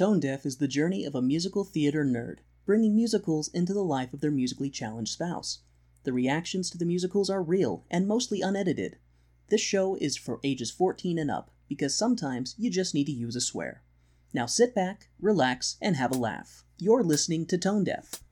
Tone Deaf is the journey of a musical theater nerd, bringing musicals into the life of their musically challenged spouse. The reactions to the musicals are real and mostly unedited. This show is for ages 14 and up because sometimes you just need to use a swear. Now sit back, relax, and have a laugh. You're listening to Tone Deaf.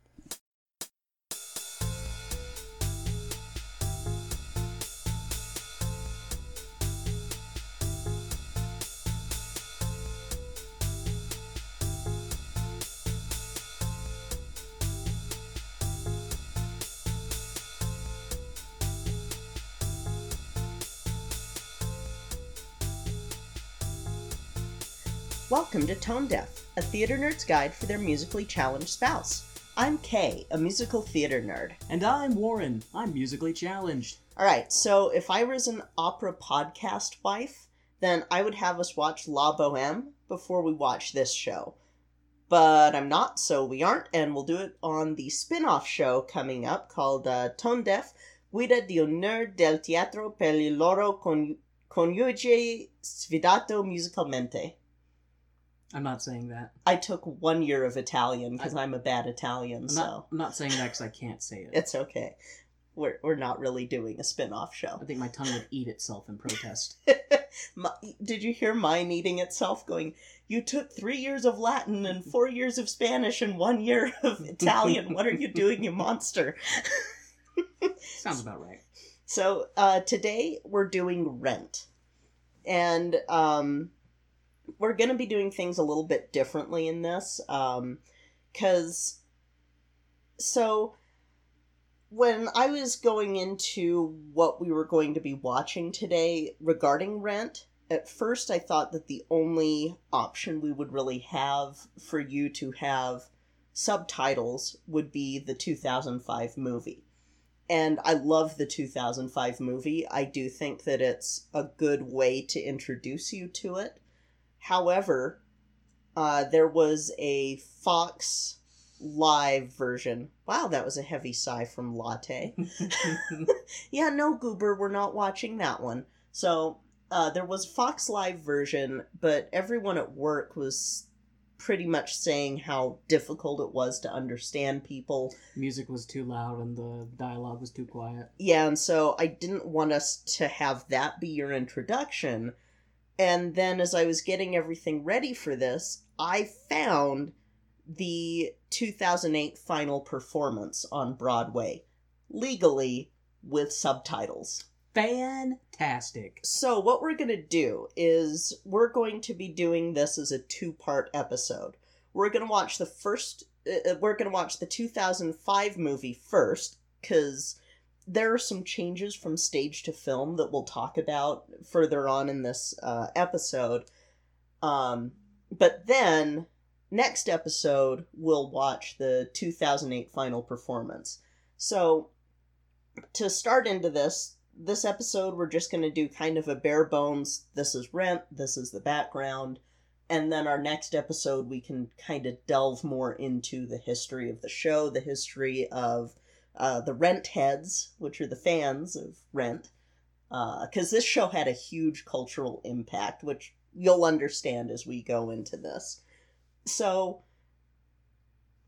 Tone Deaf, a theater nerd's guide for their musically challenged spouse. I'm Kay, a musical theater nerd. And I'm Warren. I'm musically challenged. Alright, so if I was an opera podcast wife, then I would have us watch La Boheme before we watch this show. But I'm not, so we aren't, and we'll do it on the spin off show coming up called uh, Tone Deaf Guida di Onore del Teatro per il loro con- coniuge sfidato musicalmente. I'm not saying that. I took one year of Italian because I'm a bad Italian, I'm so not, I'm not saying that because I can't say it. it's okay. We're, we're not really doing a spin off show. I think my tongue would eat itself in protest. My, did you hear mine eating itself going, You took three years of Latin and four years of Spanish and one year of Italian. What are you doing, you monster? Sounds about right. So uh, today we're doing Rent. And um, we're going to be doing things a little bit differently in this. Um, because, so, when I was going into what we were going to be watching today regarding Rent, at first I thought that the only option we would really have for you to have subtitles would be the 2005 movie and I love the 2005 movie. I do think that it's a good way to introduce you to it. However, uh, there was a Fox live version. Wow, that was a heavy sigh from Latte. yeah, no, Goober, we're not watching that one. So, uh, there was Fox Live version, but everyone at work was pretty much saying how difficult it was to understand people Music was too loud and the dialogue was too quiet. yeah, and so I didn't want us to have that be your introduction. And then as I was getting everything ready for this, I found the 2008 final performance on Broadway, legally with subtitles. Fantastic. So, what we're going to do is we're going to be doing this as a two part episode. We're going to watch the first, uh, we're going to watch the 2005 movie first, because there are some changes from stage to film that we'll talk about further on in this uh, episode. Um, but then, next episode, we'll watch the 2008 final performance. So, to start into this, this episode we're just going to do kind of a bare bones this is rent this is the background and then our next episode we can kind of delve more into the history of the show the history of uh, the rent heads which are the fans of rent because this show had a huge cultural impact which you'll understand as we go into this so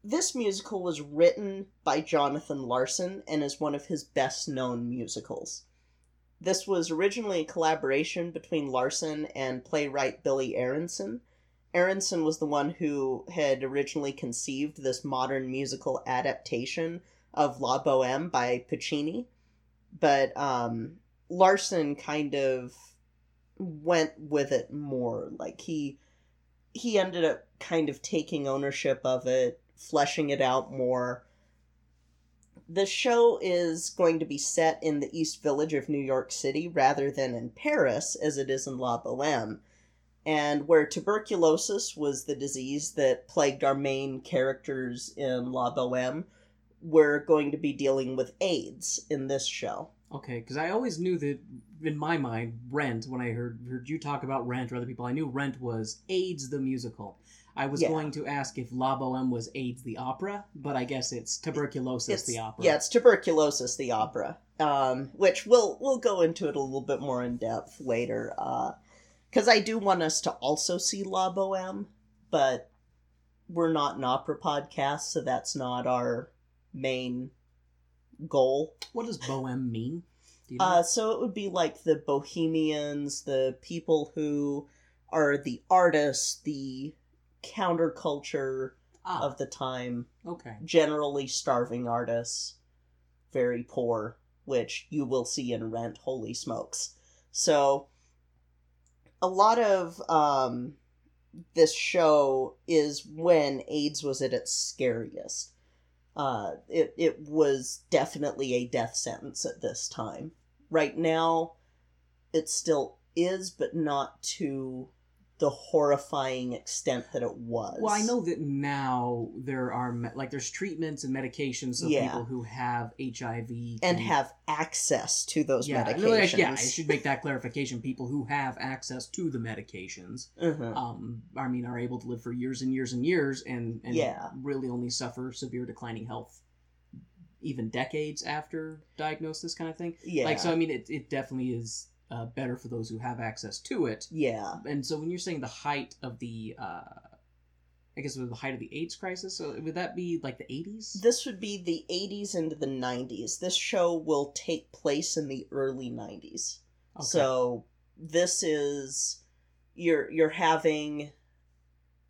this musical was written by Jonathan Larson and is one of his best known musicals. This was originally a collaboration between Larson and playwright Billy Aronson. Aronson was the one who had originally conceived this modern musical adaptation of La Boheme by Puccini, but um, Larson kind of went with it more. Like he he ended up kind of taking ownership of it, fleshing it out more the show is going to be set in the East Village of New York City rather than in Paris, as it is in La Boheme. And where tuberculosis was the disease that plagued our main characters in La Boheme, we're going to be dealing with AIDS in this show. Okay, because I always knew that in my mind, Rent. When I heard heard you talk about Rent or other people, I knew Rent was AIDS the musical. I was Yeah. going to ask if La Boheme was AIDS the opera, but I guess it's tuberculosis It's- the opera. Yeah, it's tuberculosis the opera, um, which we'll we'll go into it a little bit more in depth later. Because I do want us to also see La Boheme, but we're not an opera podcast, so that's not our main goal. What does boheme mean? Do you know? Uh, so it would be like the bohemians, the people who are the artists, the counterculture ah, of the time, okay. generally starving artists, very poor, which you will see in Rent. Holy smokes! So, a lot of um, this show is when AIDS was at its scariest. Uh, it it was definitely a death sentence at this time. Right now, it still is, but not to the horrifying extent that it was. Well, I know that now there are me- like there's treatments and medications so Yeah. people who have HIV and have access to those yeah, medications. yeah, I should make that clarification. People who have access to the medications, Mhm. um, I mean, are able to live for years and years and years, and and Yeah. really only suffer severe declining health, even decades after diagnosis, kind of thing. Yeah, Like, so I mean, it it definitely is uh, better for those who have access to it. yeah, And so when you're saying the height of the, uh, I guess it was the height of the AIDS crisis, so would that be like the 80s? this would be the 80s into the 90s. This show will take place in the early 90s. Okay. So this is you're you're having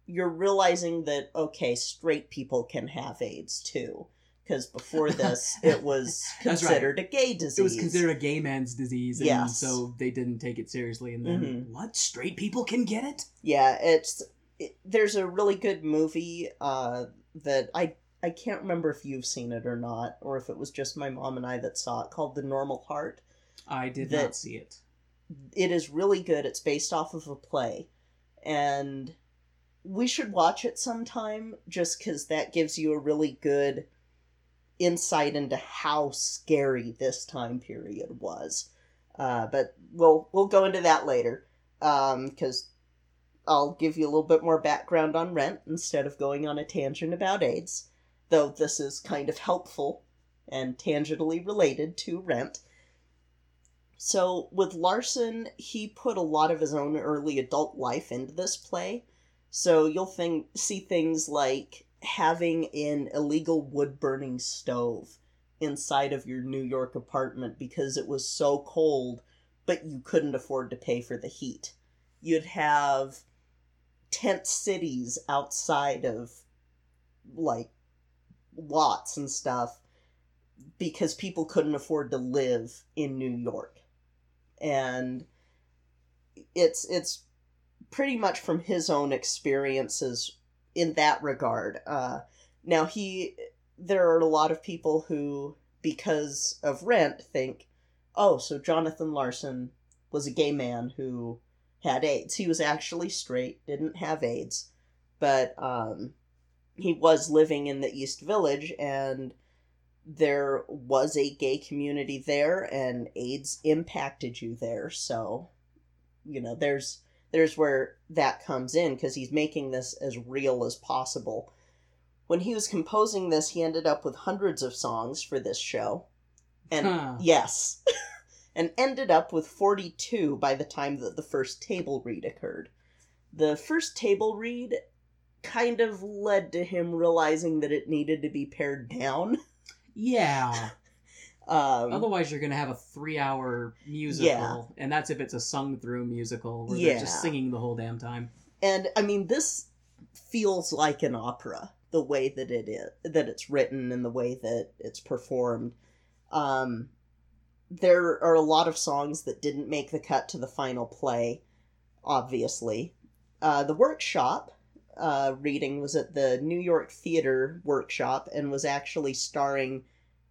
you're realizing that okay, straight people can have AIDS too. Because before this, it was That's right. considered a gay disease. it was considered a gay man's disease, and Yes. so they didn't take it seriously. And then, Mhm. what? Straight people can get it? Yeah, it's it, there's a really good movie uh, that I I can't remember if you've seen it or not, or if it was just my mom and I that saw it called The Normal Heart. I did That- not see it. It is really good. It's based off of a play, and we should watch it sometime just because that gives you a really good insight into how scary this time period was. Uh, but we'll we'll go into that later because I'll give you a little bit more background on Rent instead of going on a tangent about AIDS, though this is kind of helpful and tangentially related to Rent. So, with Larson, he put a lot of his own early adult life into this play. So, you'll think, see things like having an illegal wood burning stove inside of your New York apartment because it was so cold, but you couldn't afford to pay for the heat. You'd have tent cities outside of like lots and stuff because people couldn't afford to live in New York. And it's it's pretty much from his own experiences in that regard. Uh, now he there are a lot of people who because of Rent think, "Oh, so Jonathan Larson was a gay man who had AIDS. He was actually straight, didn't have AIDS, but um, he was living in the East Village, and there was a gay community there, and AIDS impacted you there. So, you know, there's there's where that comes in because he's making this as real as possible. When he was composing this, he ended up with hundreds of songs for this show, and Huh. yes. and ended up with 42 by the time that the first table read occurred. The first table read kind of led to him realizing that it needed to be pared down. Yeah. Um, Otherwise, you're gonna have a three-hour musical, Yeah. and that's if it's a sung-through musical where they're just singing the whole damn time. and I mean, this feels like an opera the way that it is, that it's written and the way that it's performed. Um, there are a lot of songs that didn't make the cut to the final play, obviously. Uh, the workshop uh, reading was at the New York Theater Workshop and was actually starring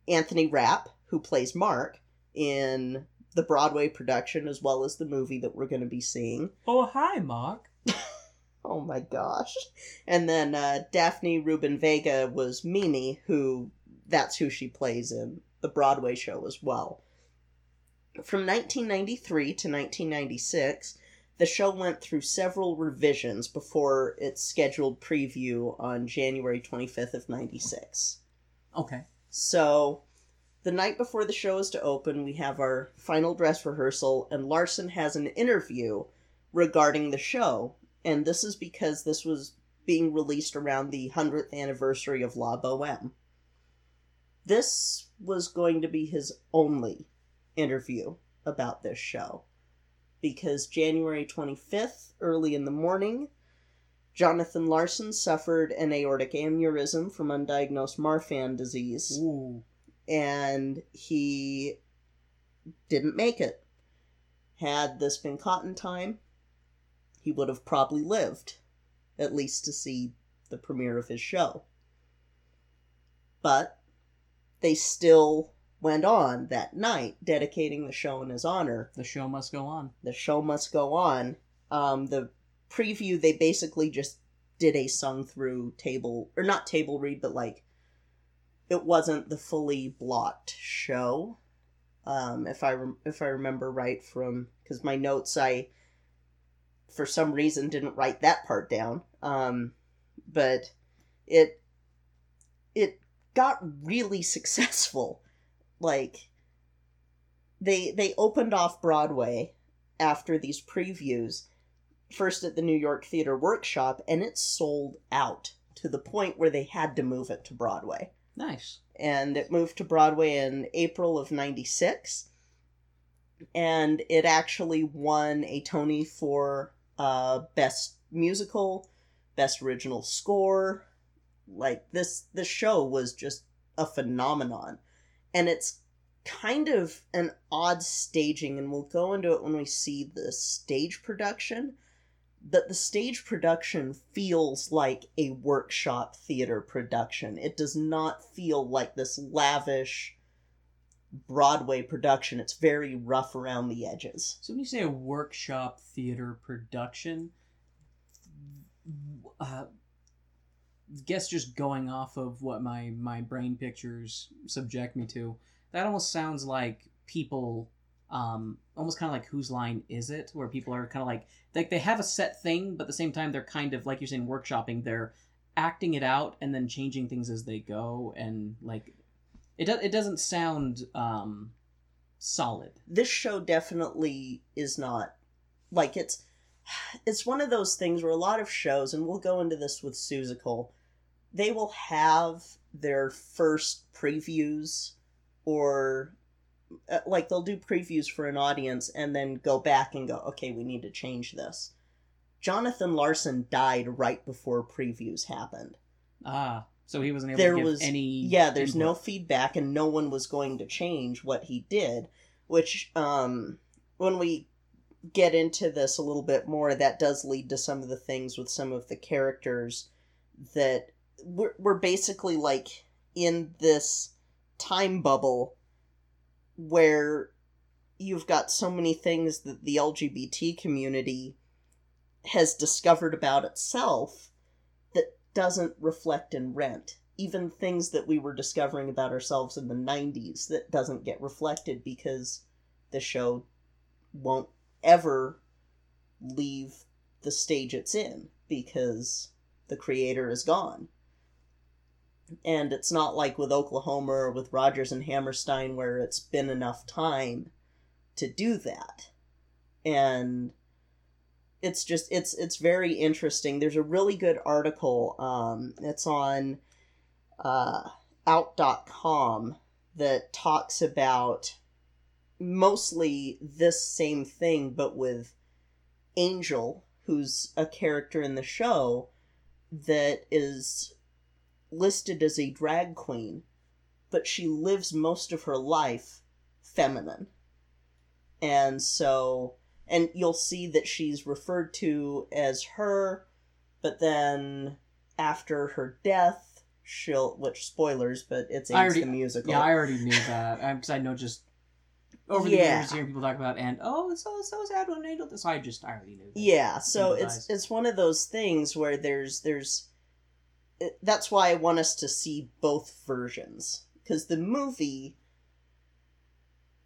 Anthony Rapp, who plays Mark, in the Broadway production as well as the movie that we're going to be seeing. Oh, hi, Mark. Oh my gosh. And then uh, Daphne Rubin Vega was Mimi, who that's who she plays in the Broadway show as well. From 1993 to 1996, the show went through several revisions before its scheduled preview on January 25th of 96. Okay. So, the night before the show is to open, we have our final dress rehearsal, and Larson has an interview regarding the show. And this is because this was being released around the 100th anniversary of La Boheme. This was going to be his only interview about this show because January 25th, early in the morning, Jonathan Larson suffered an aortic aneurysm from undiagnosed Marfan disease. Ooh. And he didn't make it. Had this been caught in time, he would have probably lived, at least to see the premiere of his show. But they still went on that night, dedicating the show in his honor. The show must go on. The show must go on. Um, the preview, they basically just did a sung through table, or not table read, but like, it wasn't the fully blocked show. Um, if I rem- if I remember right from because my notes I for some reason didn't write that part down. Um, but it it got really successful. Like they they opened off Broadway after these previews first at the New York Theater Workshop and it sold out to the point where they had to move it to Broadway. Nice. And it moved to Broadway in April of 96 and it actually won a Tony for uh, best musical, best original score. Like this, this show was just a phenomenon, and it's kind of an odd staging, and we'll go into it when we see the stage production. But the stage production feels like a workshop theater production. It does not feel like this lavish Broadway production. It's very rough around the edges. So when you say a workshop theater production, uh, guess just going off of what my my brain pictures subject me to, that almost sounds like people, um, almost kind of like whose line is it, where people are kind of like like they have a set thing, but at the same time they're kind of like you're saying workshopping. They're acting it out and then changing things as they go, and like it does. It doesn't sound um, solid. This show definitely is not like it's. It's one of those things where a lot of shows, and we'll go into this with Seussical, they will have their first previews or like they'll do previews for an audience and then go back and go, okay, we need to change this. Jonathan Larson died right before previews happened. Ah, so he wasn't able There to give was- any. Yeah, there's no feedback and no one was going to change what he did, which um when we get into this a little bit more that does lead to some of the things with some of the characters that we're, we're basically like in this time bubble where you've got so many things that the LGBT community has discovered about itself that doesn't reflect in rent. Even things that we were discovering about ourselves in the 90s that doesn't get reflected because the show won't ever leave the stage it's in because the creator is gone. And it's not like with Oklahoma or with Rodgers and Hammerstein where it's been enough time to do that. And it's just it's it's very interesting. There's a really good article um it's on uh out.com that talks about mostly this same thing but with Angel, who's a character in the show that is listed as a drag queen, but she lives most of her life feminine. And so, and you'll see that she's referred to as her, but then after her death, she'll, which spoilers, but it's I already- the musical. Yeah, I already knew that because I know just over the Yeah. years hearing people talk about and oh, it's so so sad when Angel. So I just I already knew. That. Yeah, so it's it's one of those things where there's there's that's why I want us to see both versions because the movie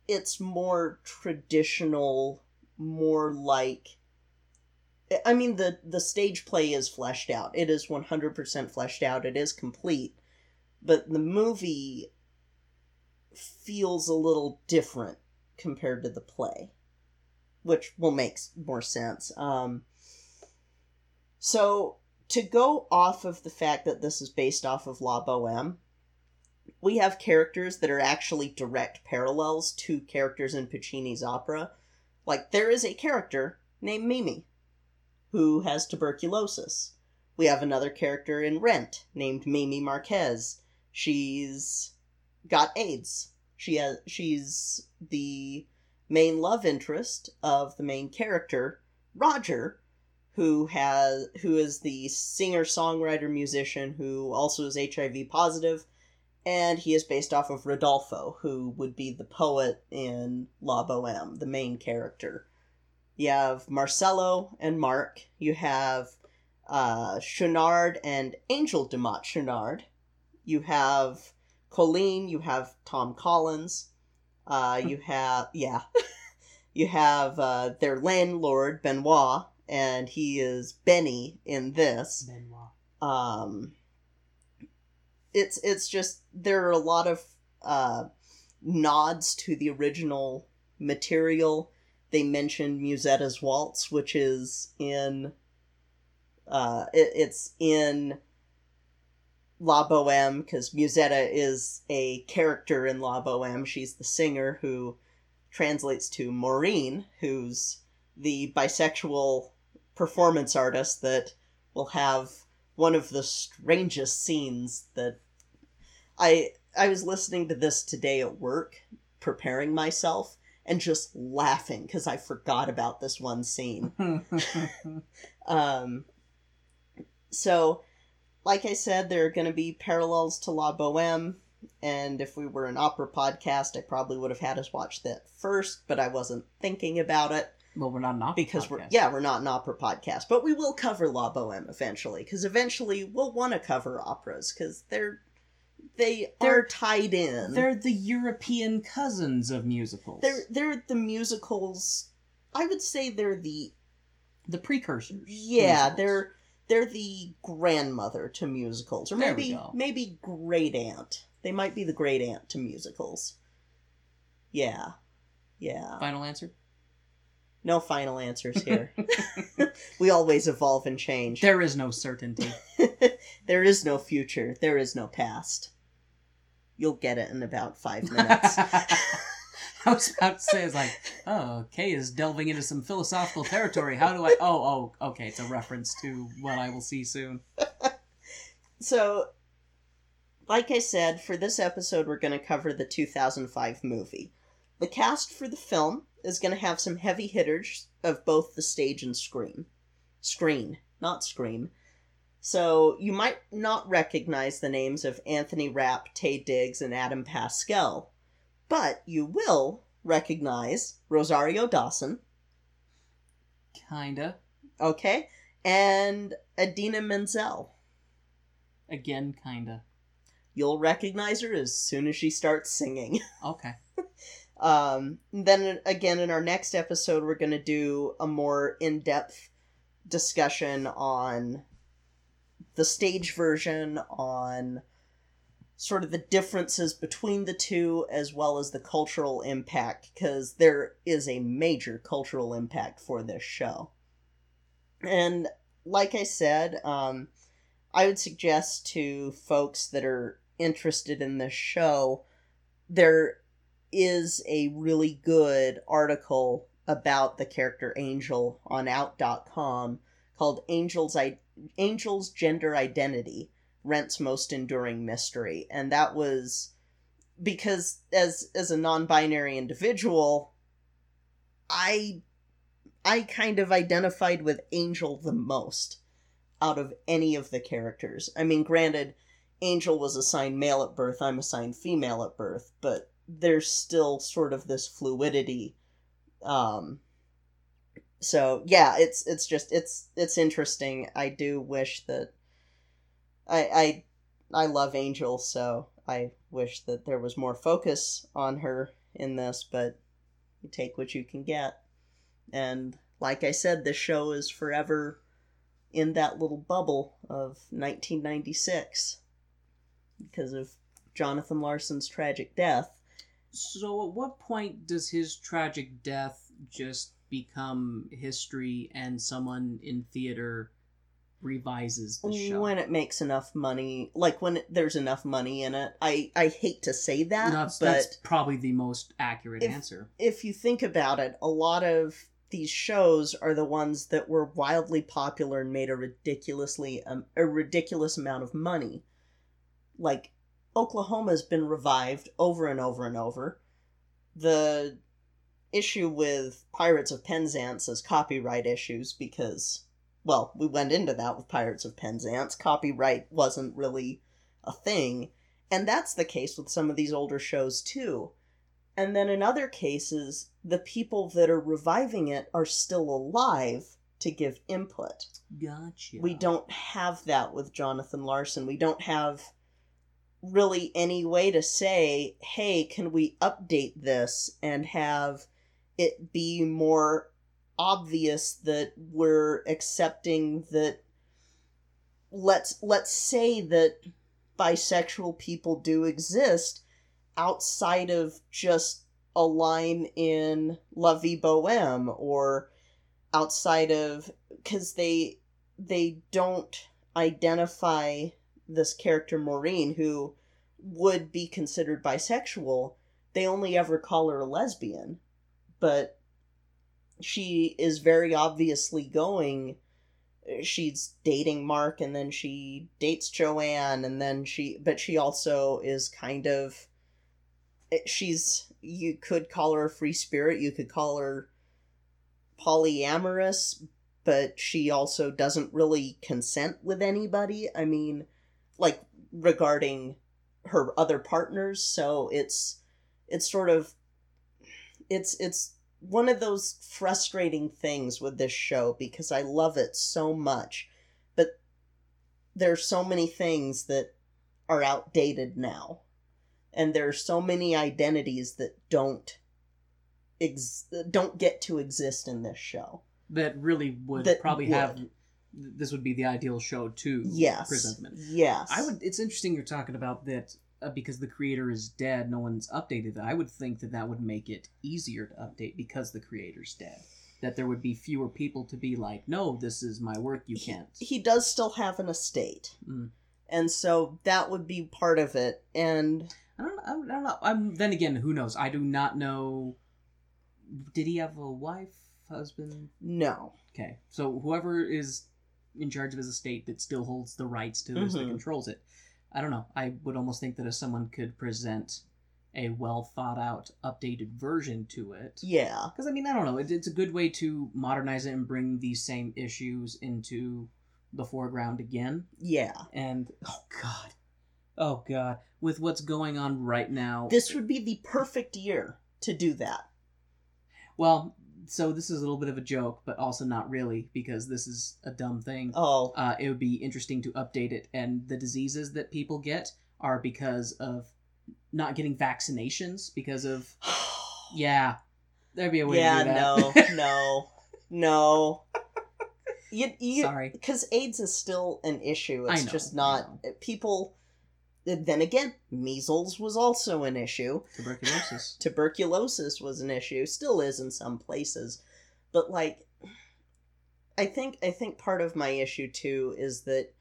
it's more traditional, more like I mean the the stage play is fleshed out. It is 100% fleshed out. It is complete. But the movie feels a little different compared to the play which will make more sense. Um, so to go off of the fact that this is based off of La Boheme, we have characters that are actually direct parallels to characters in Puccini's opera. Like, there is a character named Mimi who has tuberculosis. We have another character in Rent named Mimi Marquez. She's got AIDS. She has she's the main love interest of the main character, Roger, who has who is the singer songwriter musician who also is HIV positive, and he is based off of Rodolfo, who would be the poet in La Boheme, the main character. You have Marcello and Mark. You have uh, Schaunard and Angel Dumott Schunard. You have Colline. You have Tom Collins. Uh, you have yeah, you have uh, their landlord Benoit, and he is Benny in this. Benoit. Um, it's it's just there are a lot of uh, nods to the original material. They mentioned Musetta's Waltz, which is in uh, it, it's in La Boheme because Musetta is a character in La Boheme. She's the singer who translates to Maureen, who's the bisexual performance artist that will have one of the strangest scenes that I I was listening to this today at work preparing myself and just laughing because I forgot about this one scene. Um, so, like I said, there are going to be parallels to La Boheme, and if we were an opera podcast, I probably would have had us watch that first, but I wasn't thinking about it well, we're not an opera because we're yeah we're not an opera podcast, but we will cover La Boheme eventually because eventually we'll want to cover operas because they're they are They're- tied in. They're the European cousins of musicals. they're they're the musicals. I would say they're the the precursors. Yeah, they're they're the grandmother to musicals, or There maybe maybe great aunt. They might be the great aunt to musicals. Yeah, yeah. final answer. No final answers here. we always evolve and change. There is no certainty. there is no future. There is no past. You'll get it in about five minutes. I was about to say, it's like, oh, Kay is delving into some philosophical territory. How do I? Oh, oh, okay. It's a reference to what I will see soon. So, like I said, for this episode, we're going to cover the 2005 movie. The cast for the film is going to have some heavy hitters of both the stage and screen. Screen, not scream. So, you might not recognize the names of Anthony Rapp, Taye Diggs, and Adam Pascal, but you will recognize Rosario Dawson, Kinda. okay, and Idina Menzel. Again, kinda. You'll recognize her as soon as she starts singing. Okay. Um, then again, in our next episode, we're going to do a more in depth discussion on the stage version, on sort of the differences between the two, as well as the cultural impact, because there is a major cultural impact for this show. And like I said, um, I would suggest to folks that are interested in this show, there is a really good article about the character Angel on out.com called Angel's I- Angel's Gender Identity Rent's Most Enduring Mystery and that was because as as a non-binary individual I I kind of identified with Angel the most out of any of the characters. I mean granted Angel was assigned male at birth, I'm assigned female at birth, but there's still sort of this fluidity um so yeah it's it's just it's it's interesting. I do wish that i i i love angel so i wish that there was more focus on her in this but you take what you can get. And like i said this show is forever in that little bubble of 1996 because of jonathan larson's tragic death So, at what point does his tragic death just become history and someone in theater revises the show. when it makes enough money like when it, there's enough money in it i i hate to say that that's, but that's probably the most accurate If- answer. if you think about it a lot of these shows are the ones that were wildly popular and made a ridiculously um, a ridiculous amount of money like oklahoma's been revived over and over and over the issue with pirates of penzance is copyright issues because well, we went into that with Pirates of Penzance. Copyright wasn't really a thing. And that's the case with some of these older shows too. And then in other cases, the people that are reviving it are still alive to give input. Gotcha. We don't have that with Jonathan Larson. We don't have really any way to say, hey, can we update this and have it be more obvious that we're accepting that let's let's say that bisexual people do exist outside of just a line in La Vie Boheme or outside of because they they don't identify this character Maureen who would be considered bisexual they only ever call her a lesbian. But she is very obviously going she's dating Mark and then she dates Joanne and then she but she also is kind of eh, she's you could call her a free spirit you could call her polyamorous but she also doesn't really consent with anybody. I mean like regarding her other partners so it's it's sort of it's it's one of those frustrating things with this show because I love it so much, but there's so many things that are outdated now. And there are so many identities that don't ex- don't get to exist in this show. that really would That probably would. have. This would be the ideal show to Yes. present them. in. Yes. I would. It's interesting you're talking about that uh, because the creator is dead. No one's updated. I would think that that would make it easier to update because the creator's dead. That there would be fewer people to be like, no, this is my work. You can't. he does still have an estate. Mm. And so that would be part of it. And I don't. I don't know. I'm. Then again, who knows? I do not know. Did he have a wife, husband? no. Okay, so whoever is in charge of his estate that still holds the rights to this, that Mhm. controls it. I don't know. I would almost think that if someone could present a well thought out, updated version to it, Yeah. because I mean, I don't know. It, it's a good way to modernize it and bring these same issues into the foreground again. Yeah. And oh god, oh god, with what's going on right now, This would be the perfect year to do that. well, so this is a little bit of a joke, but also not really because this is a dumb thing. Oh. uh, it would be interesting to update it. And the diseases that people get are because of not getting vaccinations. Because of yeah, there'd be a way yeah, to do no, that. no, no. You, you, Sorry. because AIDS is still an issue. It's know, just not people. Then again, measles was also an issue. Tuberculosis. Tuberculosis was an issue, still is in some places, but like, I think I think part of my issue too is that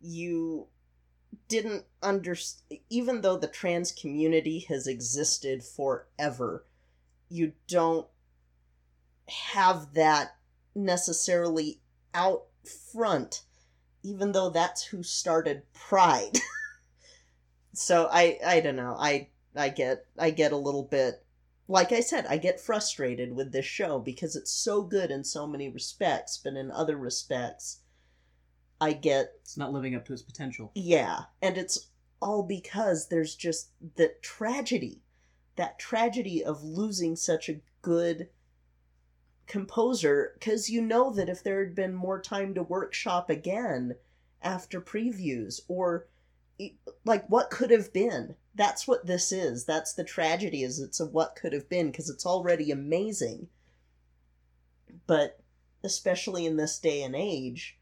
you didn't understand. Even though the trans community has existed forever, you don't have that necessarily out front, even though that's who started Pride. so I I don't know. I I get I get a little bit like I said, I get frustrated with this show because it's so good in so many respects, but in other respects I get It's not living up to its potential. yeah, and it's all because there's just the tragedy. That tragedy of losing such a good composer because you know that if there had been more time to workshop again after previews or like what could have been? That's what this is. That's the tragedy is it's a what could have been because it's already amazing. But especially in this day and age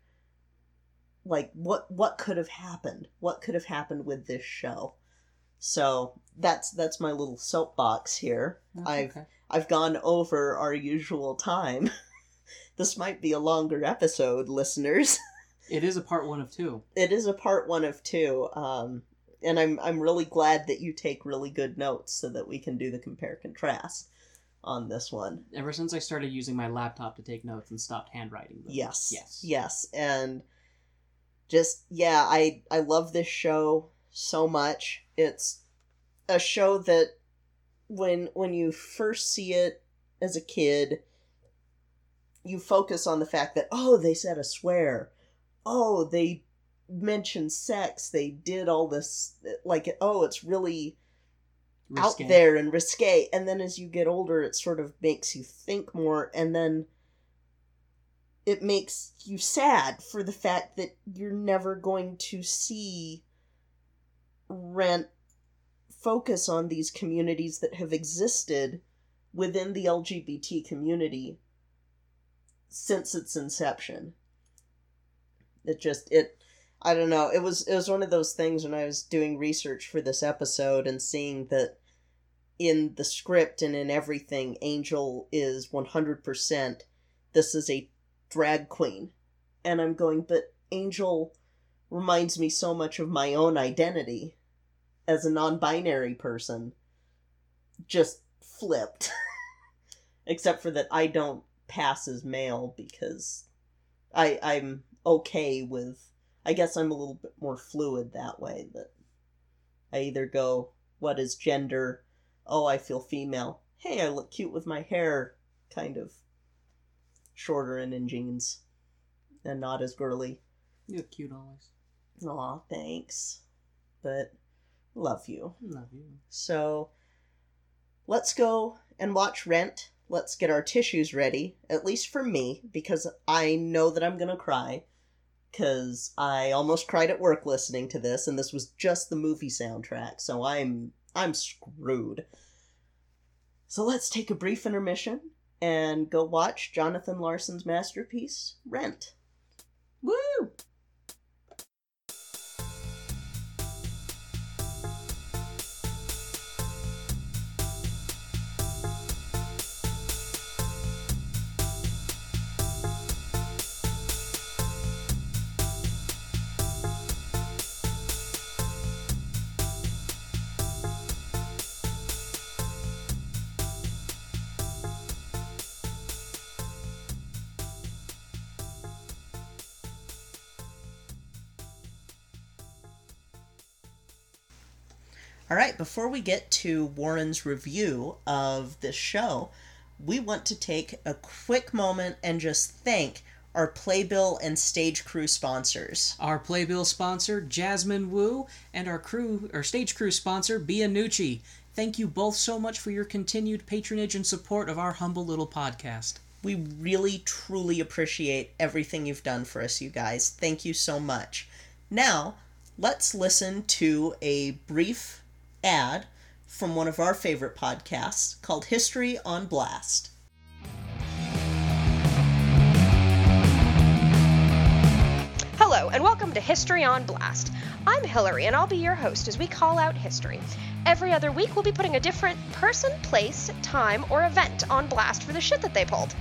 like what what could have happened? What could have happened with this show? So that's that's my little soapbox here. That's I've- okay. i've gone over our usual time. This might be a longer episode listeners It is a part one of two. It is a part one of two. Um, and I'm I'm really glad that you take really good notes so that we can do the compare contrast on this one. Ever since I started using my laptop to take notes and stopped handwriting them. Yes. Yes. Yes. And just yeah, I I love this show so much. It's a show that when when you first see it as a kid, you focus on the fact that oh, they said a swear. Oh, they mentioned sex. They did all this like oh, it's really Risque. out there and risque. And then as you get older, it sort of makes you think more, and then it makes you sad for the fact that you're never going to see Rent focus on these communities that have existed within the LGBT community since its inception. It just it I don't know. It was it was one of those things when I was doing research for this episode and seeing that in the script and in everything Angel is 100% this is a drag queen. And I'm going but Angel reminds me so much of my own identity as a non-binary person just flipped. Except for that I don't pass as male because I I'm okay with I guess I'm a little bit more fluid that way that I either go what is gender oh I feel female hey I look cute with my hair kind of shorter and in jeans and not as girly You're cute always. aw thanks but love you Love you. so let's go and watch Rent. Let's get our tissues ready, at least for me, because I know that I'm going to cry. Because I almost cried at work listening to this, and this was just the movie soundtrack, so I'm I'm screwed. So let's take a brief intermission and go watch Jonathan Larson's masterpiece, Rent. Woo! Before we get to Warren's review of this show, we want to take a quick moment and just thank our Playbill and stage crew sponsors. Our Playbill sponsor, Jasmine Wu, and our crew, our stage crew sponsor, Bianucci. Thank you both so much for your continued patronage and support of our humble little podcast. We really, truly appreciate everything you've done for us, you guys. Thank you so much. Now, let's listen to a brief ad from one of our favorite podcasts called History on Blast. Hello, and welcome to History on Blast. I'm Hillary, and I'll be your host as we call out history. Every other week, we'll be putting a different person, place, time, or event on blast for the shit that they pulled.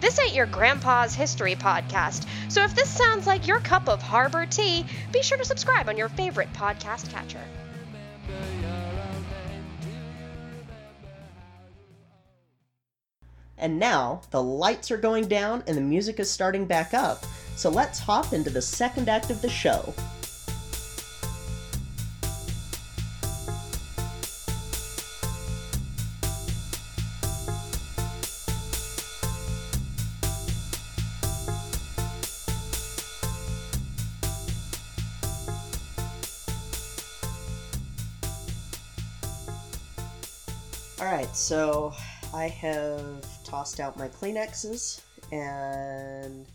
This ain't your grandpa's history podcast, so if this sounds like your cup of harbor tea, be sure to subscribe on your favorite podcast catcher. And now the lights are going down and the music is starting back up, so let's hop into the second act of the show. Alright, so I have tossed out my Kleenexes and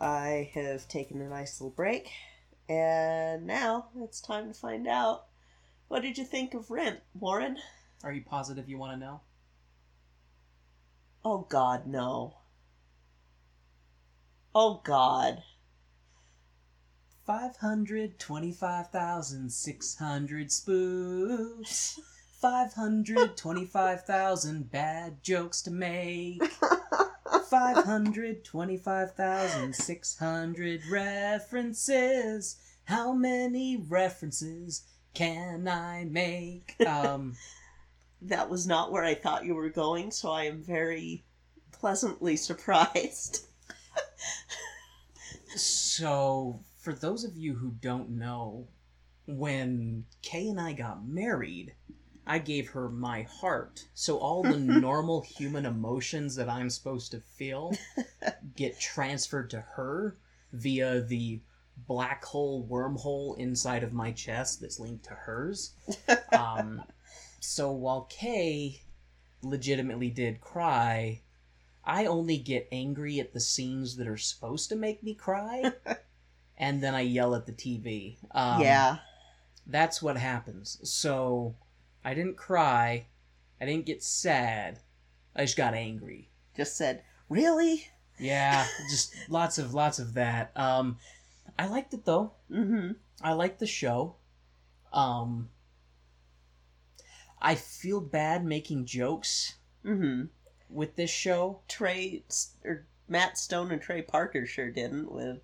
I have taken a nice little break. And now it's time to find out what did you think of Rent, Warren? Are you positive you want to know? Oh god, no. Oh god. 525,600 spoofs. 525,000 bad jokes to make. 525,600 references. How many references can I make? Um, That was not where I thought you were going, so I am very pleasantly surprised. so, for those of you who don't know, when Kay and I got married, I gave her my heart. So all the normal human emotions that I'm supposed to feel get transferred to her via the black hole wormhole inside of my chest that's linked to hers. Um, so while Kay legitimately did cry, I only get angry at the scenes that are supposed to make me cry, and then I yell at the TV. Um, yeah. that's what happens. So I didn't cry, I didn't get sad, I just got angry. Just said, really? Yeah, just lots of lots of that. Um, I liked it though. Mm-hmm. I liked the show. Um, I feel bad making jokes Mm-hmm. with this show. Trey or Matt Stone and Trey Parker sure didn't with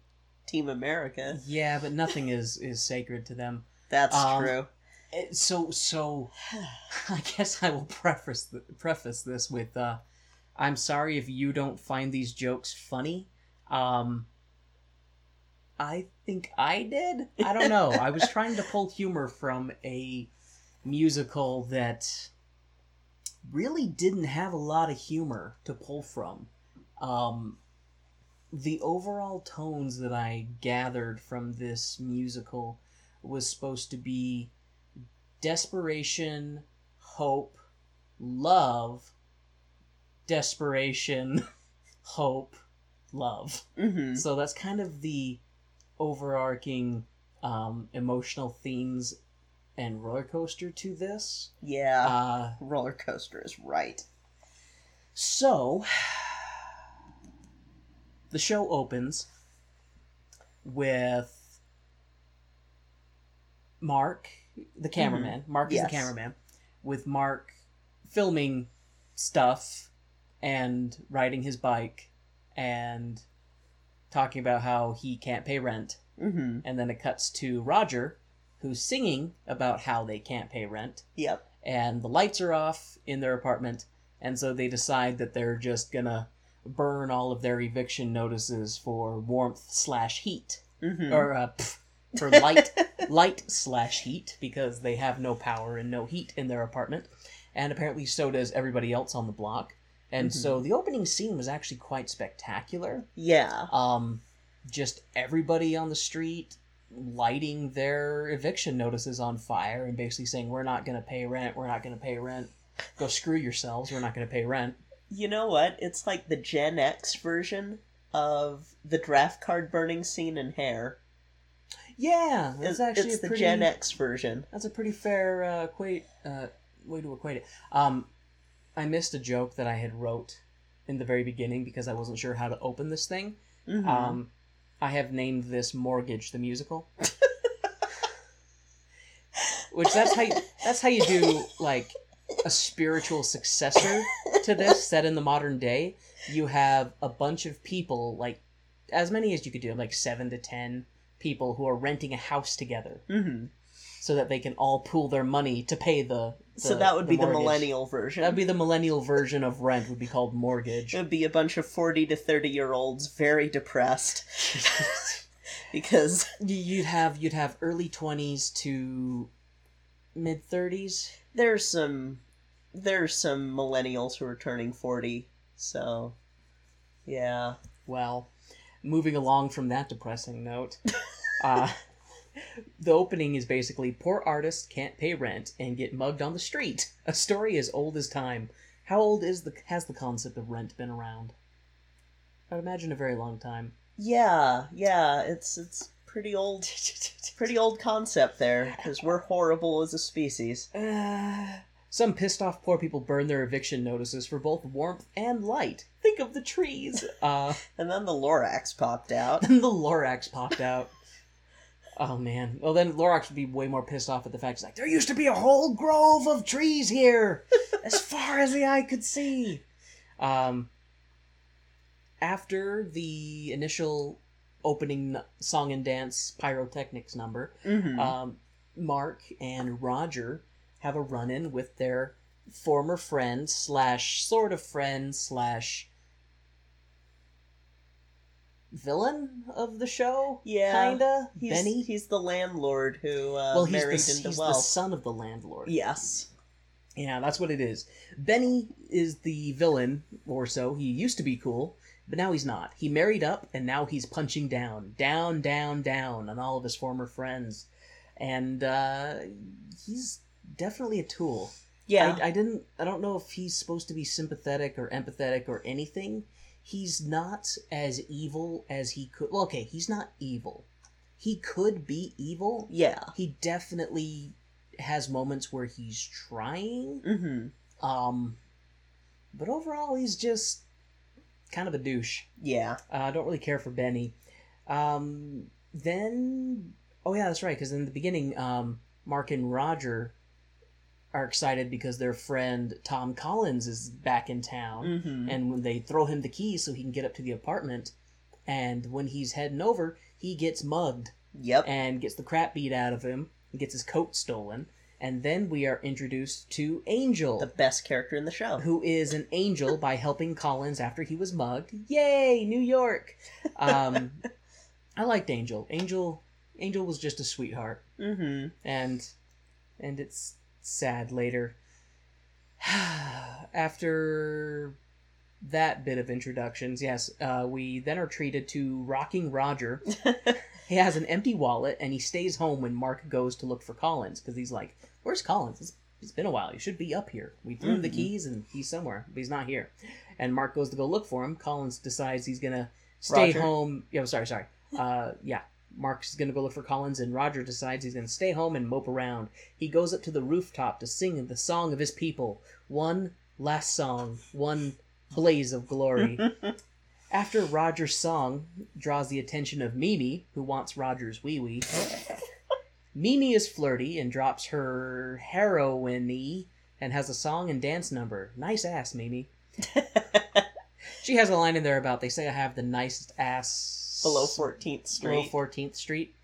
Team America. Yeah, but nothing is is sacred to them. That's Um, true. Eh, So so, I guess I will preface th- preface this with uh, I'm sorry if you don't find these jokes funny. Um, I think I did. I don't know. I was trying to pull humor from a musical that really didn't have a lot of humor to pull from. Um, the overall tones that I gathered from this musical was supposed to be desperation, hope, love, desperation, hope, love. Mm-hmm. So that's kind of the overarching um, emotional themes and roller coaster to this. Yeah. Uh, Roller coaster is right. so the show opens with Mark, the cameraman. Mark is Yes. the cameraman, with Mark filming stuff and riding his bike and talking about how he can't pay rent. Mm-hmm. And then it cuts to Roger, who's singing about how they can't pay rent. Yep. And the lights are off in their apartment, and so they decide that they're just gonna burn all of their eviction notices for warmth slash heat Mm-hmm. or uh, pff, for light light slash heat because they have no power and no heat in their apartment and apparently so does everybody else on the block and so the opening scene was actually quite spectacular yeah. um just everybody on the street lighting their eviction notices on fire and basically saying we're not going to pay rent we're not going to pay rent go screw yourselves we're not going to pay rent You know what? It's like the Gen X version of the draft card burning scene in Hair. Yeah that's It's, actually it's a the pretty, Gen X version. That's a pretty fair uh, equate uh, way to equate it. Um, I missed a joke that I had wrote in the very beginning because I wasn't sure how to open this thing. Mhm. Um, I have named this "Mortgage the Musical," which that's how you, that's how you do like a spiritual successor to this set in the modern day. You have a bunch of people, like as many as you could do, like seven to ten people who are renting a house together Mhm. so that they can all pool their money to pay the. the So that would be the millennial version. That'd be the millennial version of rent. Would be called mortgage. It would be a bunch of 40 to 30 year olds very depressed because you'd have you'd have early twenties to mid thirties. there's some there's some millennials who are turning 40 so yeah Well, moving along from that depressing note, uh, the opening is basically poor artists can't pay rent and get mugged on the street. A story as old as time. How old is the has the concept of rent been around? I'd imagine a very long time. yeah yeah it's it's pretty old pretty old concept there because we're horrible as a species Uh, some pissed off poor people burn their eviction notices for both warmth and light. Think of the trees. Uh, and then the lorax popped out then the Lorax popped out. Oh man. Well, then Lorax would be way more pissed off at the fact it's like there used to be a whole grove of trees here, as far as the eye could see. Um. after the initial opening song and dance pyrotechnics number, Mm-hmm. um, Mark and Roger have a run in with their former friend slash sort of friend slash villain of the show. Yeah. kinda. he's, Benny. he's the landlord who uh, well, he's, married the, he's the son of the landlord. Yes. Yeah, that's what it is. Benny is the villain, or so. He used to be cool, but now he's not. He married up, and now he's punching down, down, down, down on all of his former friends. And uh, he's definitely a tool. Yeah. I, I didn't. I don't know if he's supposed to be sympathetic or empathetic or anything. He's not as evil as he could. Well, okay, he's not evil. He could be evil. yeah. He definitely has moments where he's trying. Mm-hmm. Um, but overall, he's just kind of a douche. Yeah. Uh, I don't really care for Benny. Um, then, oh yeah, that's right. Because in the beginning, um, Mark and Roger are excited because their friend Tom Collins is back in town, Mm-hmm. and when they throw him the keys so he can get up to the apartment, and when he's heading over, he gets mugged Yep. and gets the crap beat out of him, and gets his coat stolen, and then we are introduced to Angel the best character in the show. who is an angel by helping Collins after he was mugged. Yay, New York! Um, I liked Angel. Angel, Angel was just a sweetheart, Mm-hmm. and and it's sad later. after that bit of introductions, yes, uh, we then are treated to Rocking Roger. he has an empty wallet, and he stays home when Mark goes to look for Collins because he's like, "Where's Collins? It's, it's been a while. He should be up here. We threw him the Mhm. keys, and he's somewhere, but he's not here." And Mark goes to go look for him. Collins decides he's gonna stay Roger? home. Yeah, sorry, sorry. Uh, yeah. Mark's gonna go look for Collins, and Roger decides he's gonna stay home and mope around. He goes up to the rooftop to sing the song of his people. One last song, one blaze of glory. After Roger's song draws the attention of Mimi, who wants Roger's wee wee, Mimi is flirty and drops her heroin and has a song and dance number. Nice ass, Mimi. She has a line in there about they say I have the nicest ass Below 14th below Street. 14th Street.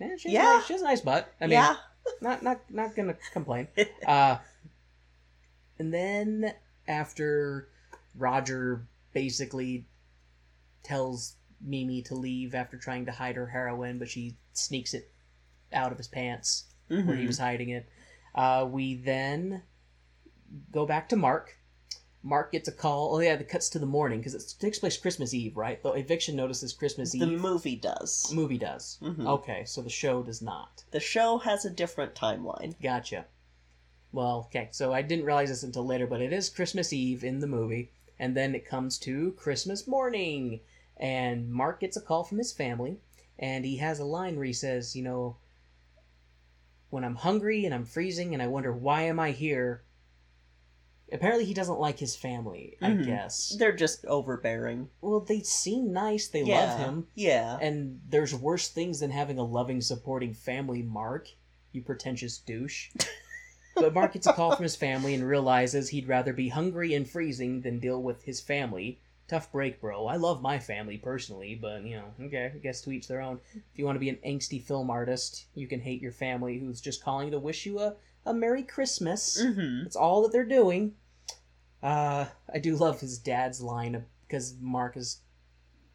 Yeah, she has, Yeah. A nice, she has a nice butt. I mean, yeah. not not not gonna complain. Uh, and then after Roger basically tells Mimi to leave after trying to hide her heroin, but she sneaks it out of his pants where he Mhm. was hiding it. Uh, we then go back to Mark. Mark gets a call. Oh yeah, it cuts to the morning because it takes place Christmas Eve, right? The eviction notice is Christmas The Eve. The movie does. movie does. Mhm. Okay, so the show does not. The show has a different timeline. Gotcha. Well, okay, so I didn't realize this until later, but it is Christmas Eve in the movie, and then it comes to Christmas morning, and Mark gets a call from his family, and he has a line where he says, you know, when I'm hungry and I'm freezing and I wonder why am I here. Apparently, he doesn't like his family. I Mhm. guess. They're just overbearing. Well, they seem nice. They yeah. love him. Yeah. And there's worse things than having a loving, supporting family, Mark. You pretentious douche. but Mark gets a call from his family and realizes he'd rather be hungry and freezing than deal with his family. Tough break, bro. I love my family personally, but you know, okay, I guess to each their own. If you want to be an angsty film artist, you can hate your family who's just calling to wish you a, a Merry Christmas. Mm-hmm. That's all that they're doing. Uh, I do love his dad's line because Mark is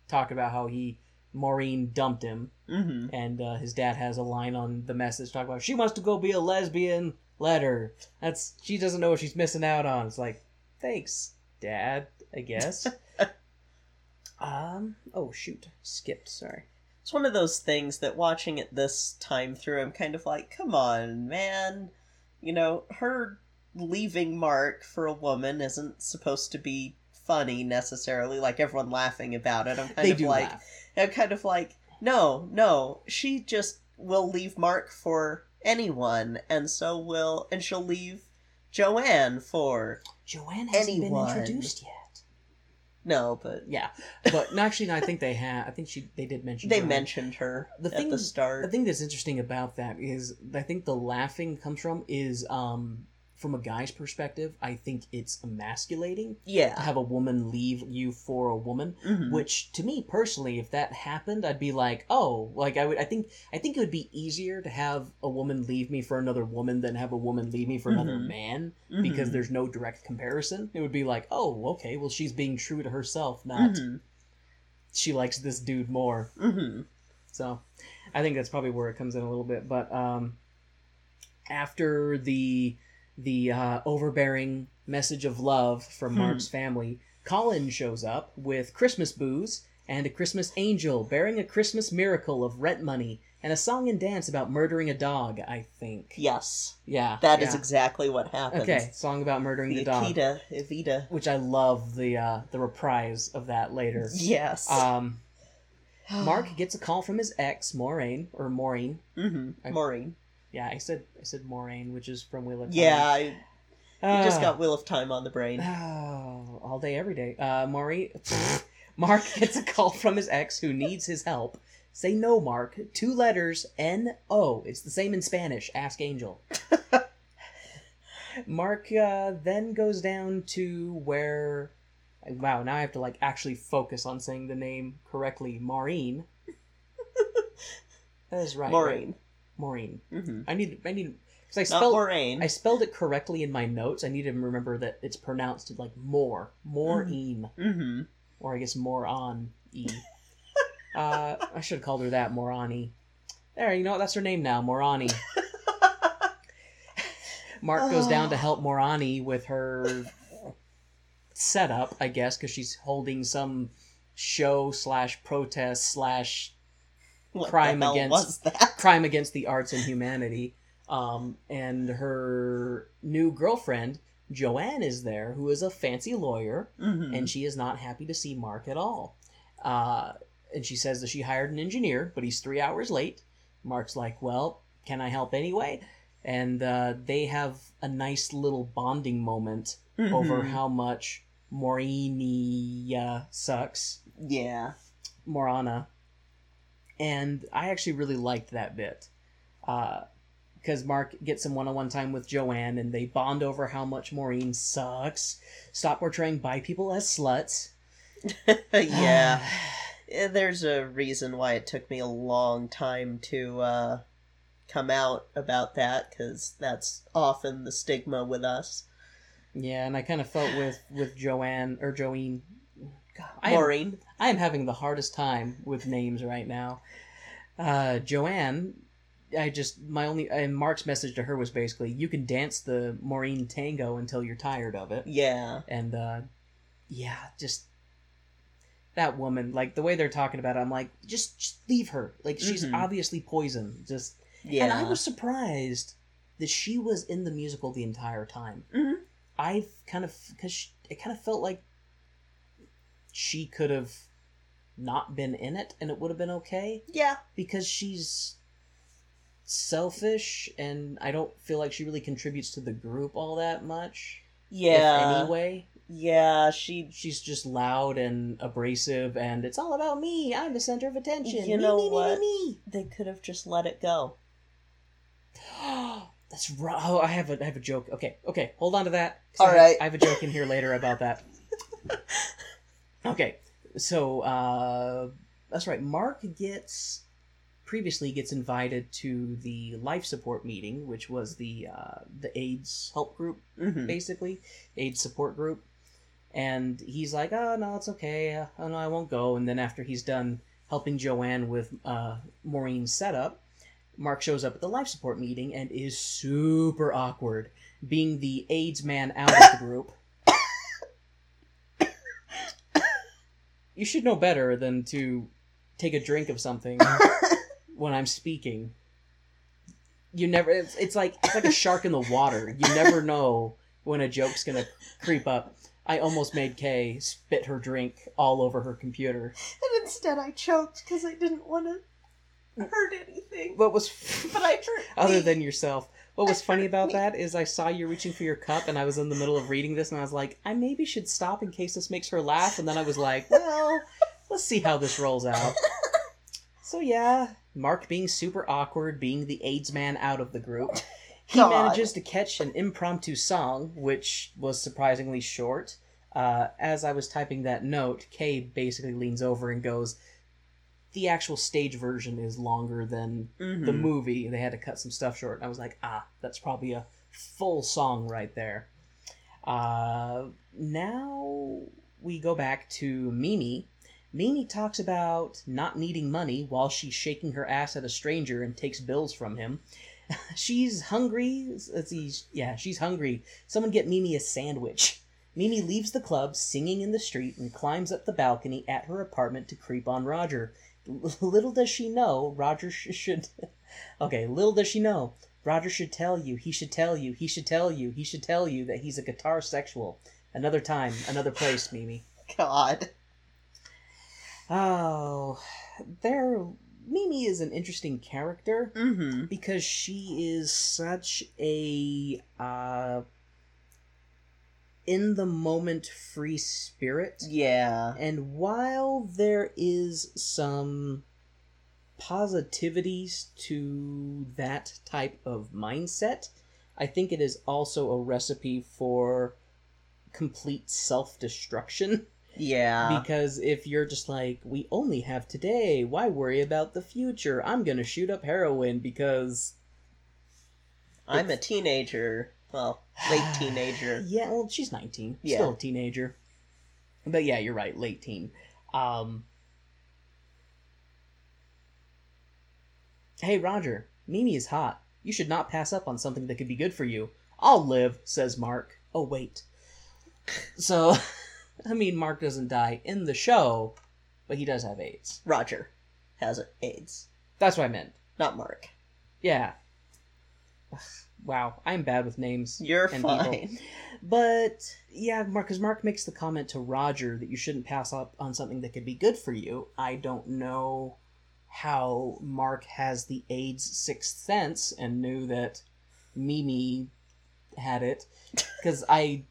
talking about how he Maureen dumped him, Mm-hmm. and uh, his dad has a line on the message talking about she wants to go be a lesbian. Let her. That's she doesn't know what she's missing out on. It's like, thanks, Dad. I guess. um. Oh shoot, skipped. Sorry. It's one of those things that watching it this time through, I'm kind of like, come on, man. You know, her leaving Mark for a woman isn't supposed to be funny necessarily, like everyone laughing about it. I'm kind of like, laugh. I'm kind of like, no, no, she just will leave Mark for anyone, and so will, and she'll leave Joanne for Joanne hasn't anyone. been introduced yet. No, but Yeah, but no, actually, no, I think they have. I think she they did mention. they Joanne. mentioned her The at thing- the start. The thing that's interesting about that is I think the laughing comes from is um from a guy's perspective, I think it's emasculating to Yeah. have a woman leave you for a woman. Mhm. Which to me personally, if that happened, I'd be like, oh, like I would. I think I think it would be easier to have a woman leave me for another woman than have a woman leave me for another Mhm. man because Mhm. there's no direct comparison. It would be like, oh, okay, well she's being true to herself, not Mhm. she likes this dude more. Mhm. So I think that's probably where it comes in a little bit. But um, after the the uh, overbearing message of love from Hmm. Mark's family, Colin shows up with Christmas booze and a Christmas angel bearing a Christmas miracle of rent money and a song and dance about murdering a dog. I think. Yes. Yeah, that is yeah. exactly what happens. okay. Song about murdering The the dog, Akita Evita. which I love the uh, the reprise of that later. Yes. Um, Mark gets a call from his ex, Maureen, or Maureen. hmm I- Maureen. Yeah, I said I said Moiraine, which is from Wheel of Time. Yeah, I Ah. you just got Wheel of Time on the brain. Oh, all day, every day. Uh, Maureen, Mark gets a call from his ex who needs his help. Say no, Mark. Two letters, N O. It's the same in Spanish. Ask Angel. Mark uh, then goes down to where. Wow, now I have to like actually focus on saying the name correctly. Maureen. That is right. Maureen. right? Maureen. hmm I need. I need because I spelled. Maureen. I spelled it correctly in my notes. I need to remember that it's pronounced like more, Maureen, hmm or I guess moron e. uh, I should have called her that, Morani. There, you know what? That's her name now, Morani. Mark goes down to help Morani with her setup, I guess, because she's holding some show slash protest slash What crime against- crime against the arts and humanity. Um, and her new girlfriend, Joanne, is there, who is a fancy lawyer, hmm and she is not happy to see Mark at all. Uh, and she says that she hired an engineer, but he's three hours late. Mark's like, Well, can I help anyway? And uh, they have a nice little bonding moment over how much Morinia sucks. Yeah. Morana. And I actually really liked that bit. Because Mark gets some one on one time with Joanne and they bond over how much Maureen sucks. Stop portraying bi people as sluts. yeah. Eh, There's a reason why it took me a long time to uh, come out about that, because that's often the stigma with us. yeah, and I kind of felt with, with Joanne, or Joeen. God, Maureen. I am having the hardest time with names right now. Uh, Joanne, I just, my only, and Mark's message to her was basically, you can dance the Maureen tango until you're tired of it. Yeah. and uh yeah just that woman like the way they're talking about it i'm like just, just leave her like she's Mhm. obviously poison just Yeah. and i was surprised that she was in the musical the entire time Mhm. i kind of because it kind of felt like she could have not been in it and it would have been okay Yeah. because she's selfish and i don't feel like she really contributes to the group all that much Yeah. anyway Yeah, she. she's just loud and abrasive and it's all about me i'm the center of attention You Me, know me, me, what? me, They could have just let it go. that's right oh i have a i have a joke okay okay hold on to that. All I right. i have a joke in here later about that okay so uh that's right mark gets previously gets invited to the life support meeting which was the uh the aids help group hmm basically AIDS support group, and he's like, "Oh no, it's okay. Oh no, I won't go." And then after he's done helping Joanne with uh, Maureen's setup, Mark shows up at the life support meeting and is super awkward, being the AIDS man out of the group. You should know better than to take a drink of something when I'm speaking. You never. It's, it's like it's like a shark in the water. You never know when a joke's gonna creep up. I almost made Kay spit her drink all over her computer. And instead, I choked because I didn't want to hurt anything. What was But I hurt. other me. than yourself? What was funny about that is I saw you reaching for your cup, and I was in the middle of reading this, and I was like, I maybe should stop in case this makes her laugh. And then I was like, well, let's see how this rolls out. So yeah, Mark being super awkward, being the AIDS man out of the group, he God. manages to catch an impromptu song, which was surprisingly short. Uh, as I was typing that note, Kay basically leans over and goes, "The actual stage version is longer than the Mhm. movie. They had to cut some stuff short." And I was like, "Ah, that's probably a full song right there." Uh, now we go back to Mimi. Mimi talks about not needing money while she's shaking her ass at a stranger and takes bills from him. she's hungry. Let's see. Yeah, she's hungry. Someone get Mimi a sandwich. Mimi leaves the club singing in the street and climbs up the balcony at her apartment to creep on Roger. Little does she know, Roger sh- should. okay, little does she know, Roger should tell you, he should tell you, he should tell you, he should tell you that he's a guitar sexual. Another time, another place, Mimi. God. Oh, there. Mimi is an interesting character Mm-hmm. because she is such a uh, in the moment free spirit. Yeah. And while there is some positivities to that type of mindset, I think it is also a recipe for complete self destruction. Yeah. Because if you're just like, we only have today, why worry about the future? I'm gonna shoot up heroin because. I'm a teenager. Well, late teenager. Yeah, well, she's 19. Yeah. Still a teenager. But yeah, you're right, late teen. Um. Hey, Roger, Mimi is hot. You should not pass up on something that could be good for you. I'll live, says Mark. Oh, wait. So, I mean, Mark doesn't die in the show, but he does have AIDS. Roger has AIDS, That's what I meant. not Mark. Yeah. Wow, I'm bad with names. You're and people. fine. But yeah, Mark, because Mark makes the comment to Roger that you shouldn't pass up on something that could be good for you. I don't know how Mark has the AIDS sixth sense and knew that Mimi had it, because I.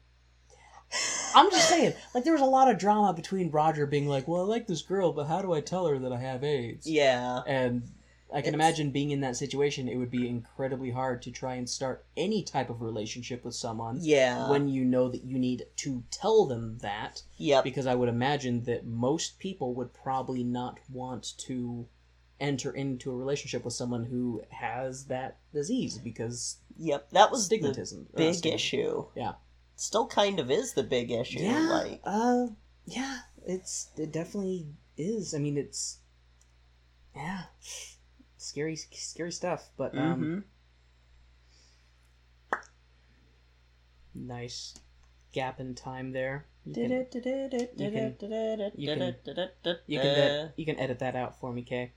I'm just saying, like, there was a lot of drama between Roger being like, "Well, I like this girl, but how do I tell her that I have AIDS?" Yeah. And I can It's- imagine being in that situation, it would be incredibly hard to try and start any type of relationship with someone Yeah. when you know that you need to tell them that. Yep. Because I would imagine that most people would probably not want to enter into a relationship with someone who has that disease because Yep. That was stigmatism. uh, big stigma. issue. Yeah. Still kind of is the big issue. Yeah. Like, Uh, yeah. It's it definitely is. I mean, it's yeah, scary, scary stuff. But um, mhm. nice gap in time there. You can, You can- you can- you can, ed- you can edit that out for me, Kay.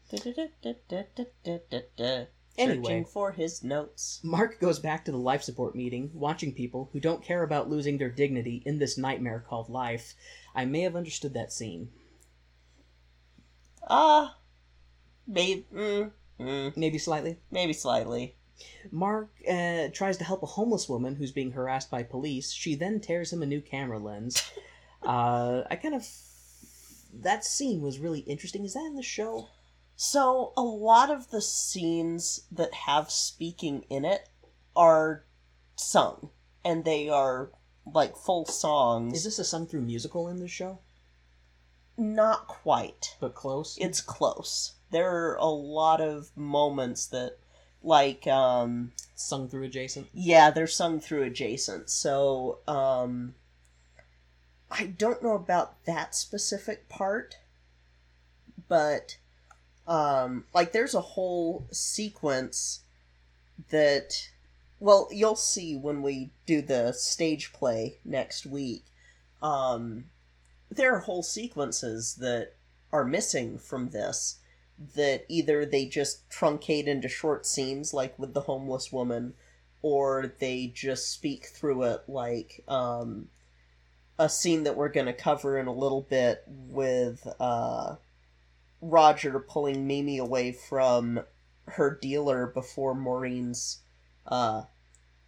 Searching Anyway. for his notes. Mark goes back to the life support meeting, watching people who don't care about losing their dignity in this nightmare called life. I may have understood that scene. Ah, maybe, mm, mm, Maybe slightly. maybe slightly. Mark uh, tries to help a homeless woman who's being harassed by police. She then tears him a new camera lens. Uh, I kind of. That scene was really interesting. Is that in the show? So a lot of the scenes that have speaking in it are sung, and they are like full songs. Is this a sung through musical in the show? Not quite. But close? It's close. There are a lot of moments that, like, um, sung through adjacent. yeah, they're sung through adjacent. So, um, I don't know about that specific part, but, um, like, there's a whole sequence that, well, you'll see when we do the stage play next week. Um, there are whole sequences that are missing from this that either they just truncate into short scenes like with the homeless woman or they just speak through it like um, a scene that we're going to cover in a little bit with uh, Roger pulling Mimi away from her dealer before Maureen's uh,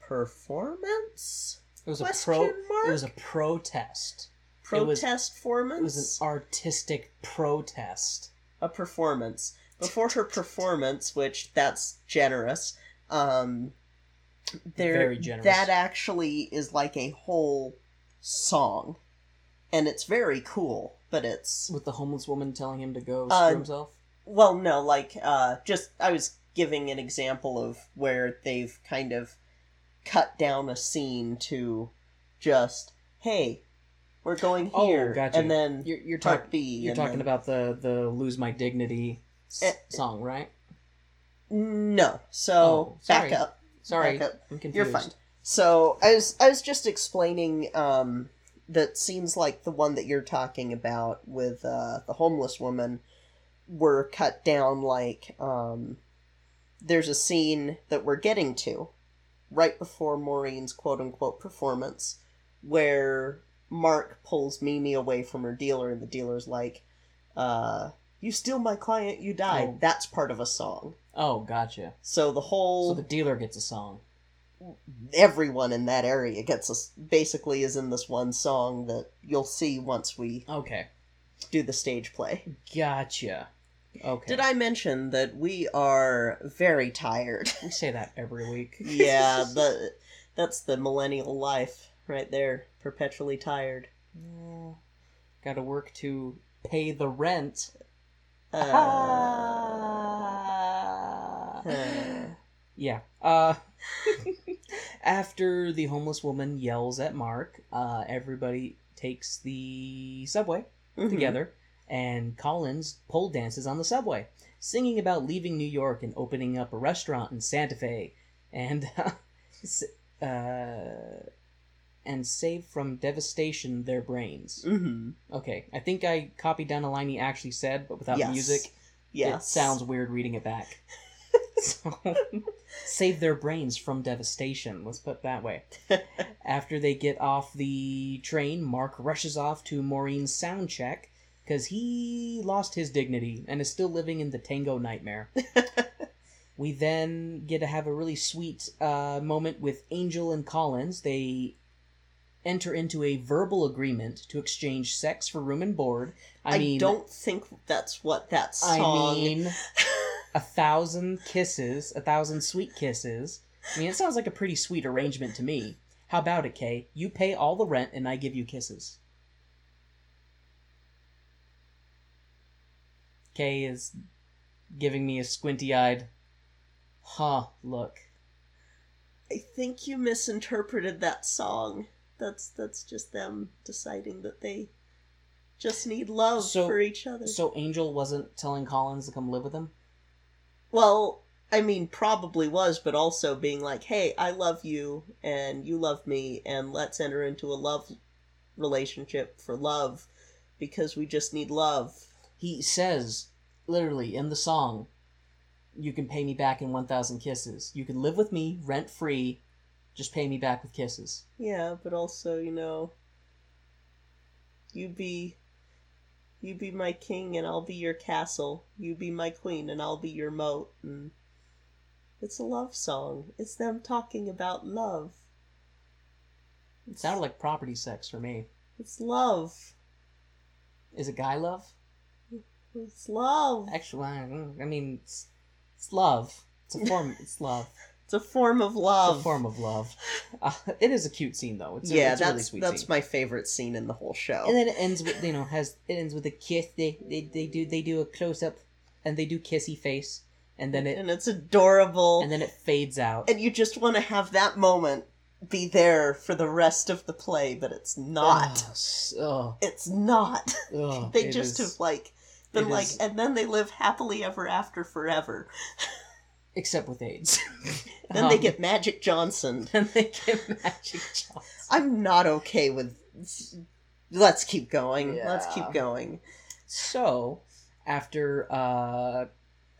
performance. It was a Question pro. mark? It was a protest. It was- It was an artistic protest. A performance before her performance, which that's generous. Um, there Very generous. that actually is like a whole song and it's very cool but it's With the homeless woman telling him to go Uh, screw himself. well no like uh just i was giving an example of where they've kind of cut down a scene to just hey we're going Oh, here gotcha. and then You're, you're, part B, you're talking then- about the, the Lose My Dignity s- Eh, song, right? no so Oh, sorry. back up Sorry, Back up. I'm confused. You're fine. So I was I was just explaining um, that scenes like the one that you're talking about with uh, the homeless woman were cut down like um, there's a scene that we're getting to right before Maureen's quote unquote performance where Mark pulls Mimi away from her dealer and the dealer's like uh, you steal my client you die Oh. that's part of a song Oh, gotcha. so the whole So the dealer gets a song. everyone in that area gets us basically is in this one song that you'll see once we Okay. do the stage play. Gotcha. Okay. Did I mention that we are very tired? We say that every week. yeah, the that's the millennial life right there, perpetually tired. Got to work to pay the rent. Uh, uh, yeah. Uh, after the homeless woman yells at Mark, uh, everybody takes the subway mhm. together, and Collins pole dances on the subway, singing about leaving New York and opening up a restaurant in Santa Fe, and uh, and save from devastation their brains. Mhm. Okay, I think I copied down a line he actually said, but without Yes. music, Yes. it sounds weird reading it back. so, save their brains from devastation. Let's put it that way. After they get off the train, Mark rushes off to Maureen's sound check because he lost his dignity and is still living in the tango nightmare. we then get to have a really sweet uh, moment with Angel and Collins. They enter into a verbal agreement to exchange sex for room and board. I, I, mean, don't think that's what that song. I mean, a thousand kisses, a thousand sweet kisses. I mean, it sounds like a pretty sweet arrangement to me. How about it, Kay? You pay all the rent and I give you kisses. Kay is giving me a squinty eyed, huh, look. I think you misinterpreted that song. That's that's just them deciding that they just need love So- for each other. So Angel wasn't telling Collins to come live with him? well, I mean, probably was, but also being like, "Hey, I love you, and you love me, and let's enter into a love relationship for love, because we just need love." He says, literally, in the song, you can pay me back in 1,000 kisses. You can live with me rent free, just pay me back with kisses. Yeah, but also, you know, you be you be my king and I'll be your castle. You be my queen and I'll be your moat. And it's a love song. It's them talking about love. It sounded like property sex for me. It's love. Is it guy love? It's love. Actually, I mean, it's, it's love. It's a form. It's love. It's a form of love. It's a form of love. Uh, it is a cute scene though. It's a, yeah, it's a that's really sweet that's scene. my favorite scene in the whole show. And then it ends with you know has it ends with a kiss. They they, they do they do a close up, and they do kissy face, and then it and it's adorable. and then it fades out. and you just want to have that moment be there for the rest of the play, but it's not. Oh, oh, It's not. oh, they it just is- have like been like, is- and then they live happily ever after forever. except with AIDS. Then they Um, get Magic Johnson. then they get Magic Johnson. I'm not okay with. Let's keep going. Let's keep going. So, after uh,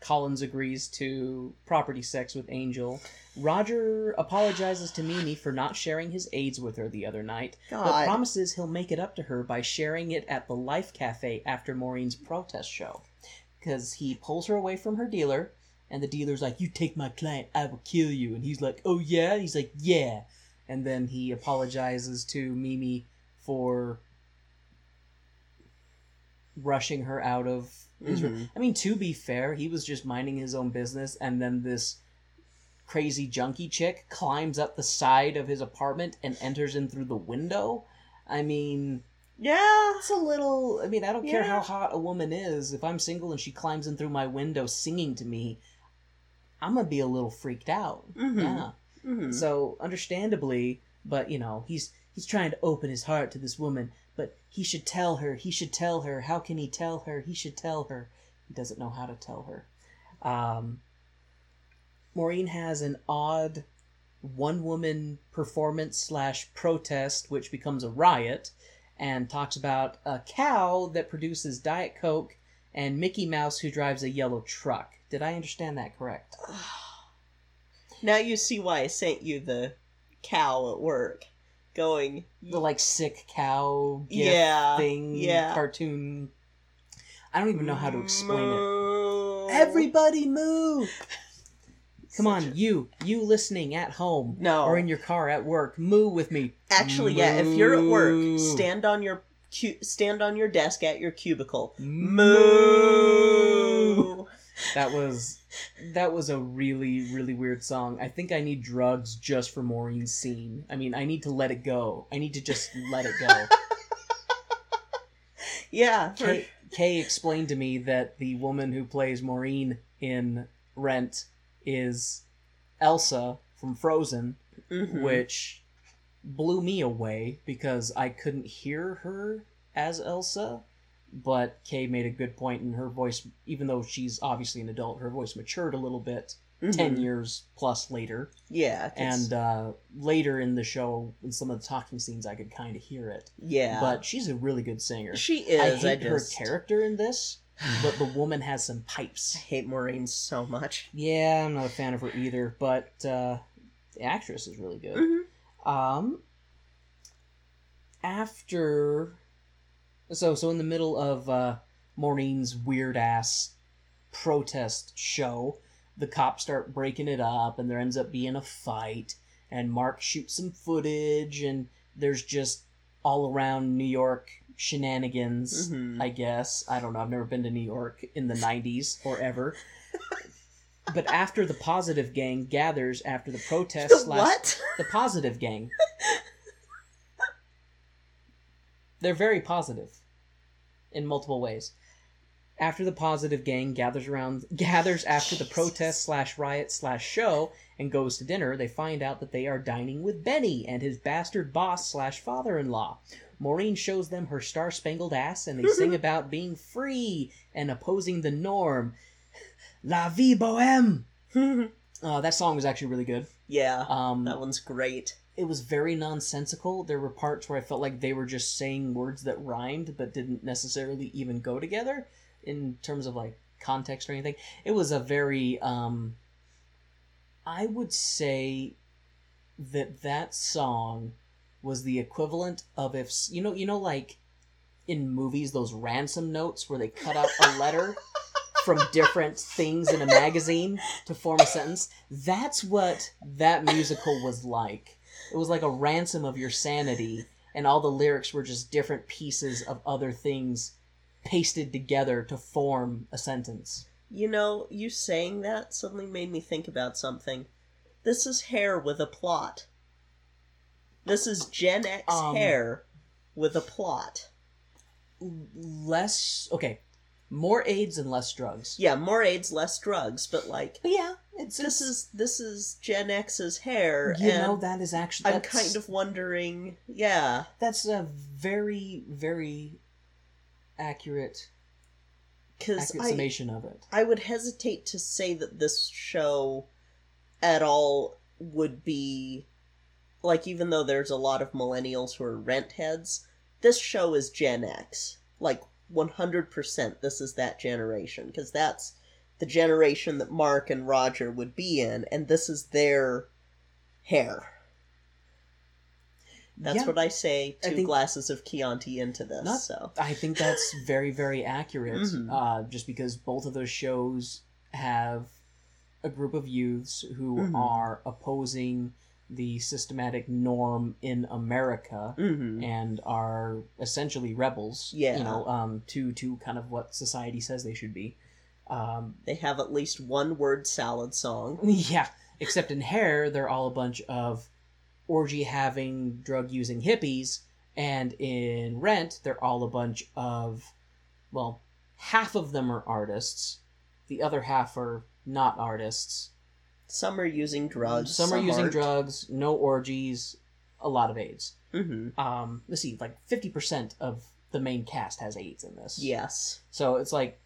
Collins agrees to property sex with Angel, Roger apologizes to Mimi for not sharing his AIDS with her the other night, but promises he'll make it up to her by sharing it at the Life Cafe after Maureen's protest show. Because he pulls her away from her dealer, and the dealer's like, You take my client, I will kill you. And he's like, Oh, yeah? And he's like, Yeah. And then he apologizes to Mimi for rushing her out of his room. Mhm. I mean, to be fair, he was just minding his own business, and then this crazy junkie chick climbs up the side of his apartment and enters in through the window. I mean, Yeah. it's a little. I mean, I don't care how hot a woman is. If I'm single and she climbs in through my window singing to me, I'm gonna be a little freaked out. Mhm. Yeah. Mhm. So understandably, but you know, he's he's trying to open his heart to this woman, but he should tell her, he should tell her. How can he tell her? He should tell her. He doesn't know how to tell her. Um Maureen has an odd one woman performance slash protest which becomes a riot and talks about a cow that produces Diet Coke and Mickey Mouse who drives a yellow truck. Did I understand that correct? Now you see why I sent you the cow at work, going. the like sick cow Yeah, thing yeah. cartoon i don't even know how to explain it everybody move come on a- you you listening at home No. or in your car at work moo with me Actually, yeah. If you're at work, stand on your cu- stand on your desk at your cubicle. moo Moo. That was that was a really really weird song i think i need drugs just for maureen's scene i mean i need to let it go i need to just let it go Yeah. Kay, Kay explained to me that the woman who plays Maureen in Rent is Elsa from Frozen, Mhm. which blew me away because I couldn't hear her as Elsa. But Kay made a good point in her voice, even though she's obviously an adult, her voice matured a little bit Mhm. 10 years plus later. Yeah. And uh, later in the show, in some of the talking scenes, I could kind of hear it. yeah. But she's a really good singer. she I is. I, hate just her character in this, but the woman has some I pipes. hate Maureen so much. Yeah, I'm not a fan of her either, but uh, the actress is really good. Mhm. Um, after, so so in the middle of uh, Maureen's weird ass protest show, the cops start breaking it up, and there ends up being a fight. And Mark shoots some footage, and there's just all around New York shenanigans. Mhm. I guess I don't know. I've never been to New York in the '90s or ever. but after the positive gang gathers after the protest, The slash- what? the positive gang. They're very positive in multiple ways. After the positive gang gathers around gathers after the protest slash riot slash show and goes to dinner, they find out that they are dining with Benny and his bastard boss slash father in law. Maureen shows them her star spangled ass and they sing about being free and opposing the norm. La vie bohème! Uh, that song was actually really good. yeah. Um, that one's great. It was very nonsensical. There were parts where I felt like they were just saying words that rhymed but didn't necessarily even go together in terms of like context or anything. It was a very um I would say that that song was the equivalent of if you know you know like in movies those ransom notes where they cut out a letter from different things in a magazine to form a sentence. That's what that musical was like. It was like a ransom of your sanity, and all the lyrics were just different pieces of other things pasted together to form a sentence. You know, you saying that suddenly made me think about something. This is hair with a plot. This is Gen X Um, hair with a plot. Less okay, more AIDS and less drugs. Yeah, more AIDS, less drugs, but like But yeah, it's this is this is Gen X's hair, you and know that is actually I'm that's- kind of wondering. Yeah, that's a very very accurate I summation of it. I would hesitate to say that this show at all would be like even though there's a lot of millennials who are rent heads, this show is Gen X. Like 100% this is that generation because that's the generation that Mark and Roger would be in and this is their hair. That's Yeah. what I say I two think- glasses of Chianti into this. Not- so I think that's very, very accurate. Mhm. Uh, just because both of those shows have a group of youths who Mhm. are opposing the systematic norm in America Mhm. and are essentially rebels. Yeah. You know, um, to to kind of what society says they should be. Um, they have at least one word salad song. yeah, Except in Hair, they're all a bunch of orgy having, drug using hippies, and in Rent, they're all a bunch of, well, half of them are artists, the other half are not artists. Some are using drugs. Some, are using aren't. drugs, no orgies, a lot of AIDS. Mm-hmm. Um, let's see, like 50% of the main cast has AIDS in this. Yes. So it's like,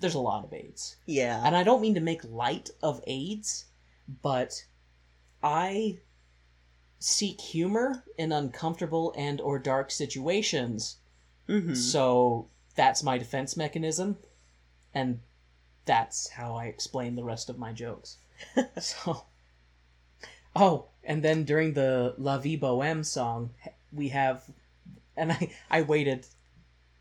there's a lot of AIDS. Yeah. And I don't mean to make light of AIDS, but I seek humor in uncomfortable and or dark situations. Mm-hmm. So that's my defense mechanism and that's how I explain the rest of my jokes. so Oh, and then during the La Vie Boheme song, we have and I I waited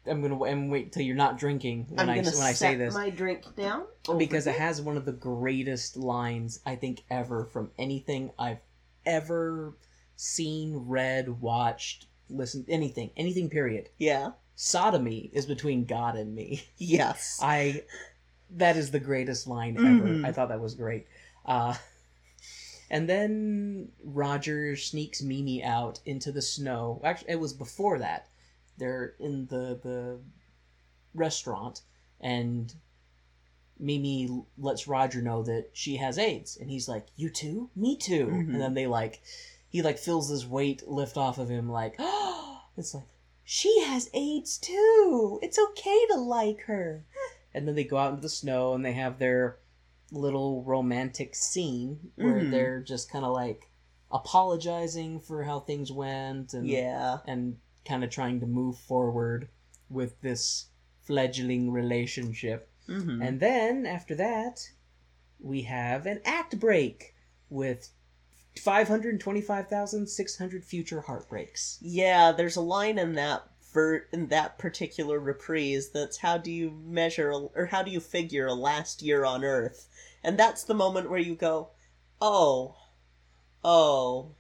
I'm to and wait till you're not drinking when gonna when I say this my drink down because it has one of the greatest lines I think ever from anything I've ever seen, read, watched, listened, anything, anything. Period. yeah. Sodomy is between God and me. Yes. I that is the greatest line ever. Mhm. I thought that was great. Uh, and then Roger sneaks Mimi out into the snow. Actually, it was before that. They're in the the restaurant, and Mimi lets Roger know that she has AIDS, and he's like, "You too? Me too." Mhm. And then they like, he like feels this weight lift off of him, like, oh, it's like she has AIDS too. It's okay to like her. And then they go out into the snow and they have their little romantic scene where Mhm. they're just kind of like apologizing for how things went and yeah. and kind of trying to move forward with this fledgling relationship. Mm-hmm. And then after that, we have an act break with 525,600 future heartbreaks. Yeah, there's a line in that ver- in that particular reprise that's how do you measure or how do you figure a last year on Earth, and that's the moment where you go, oh, oh,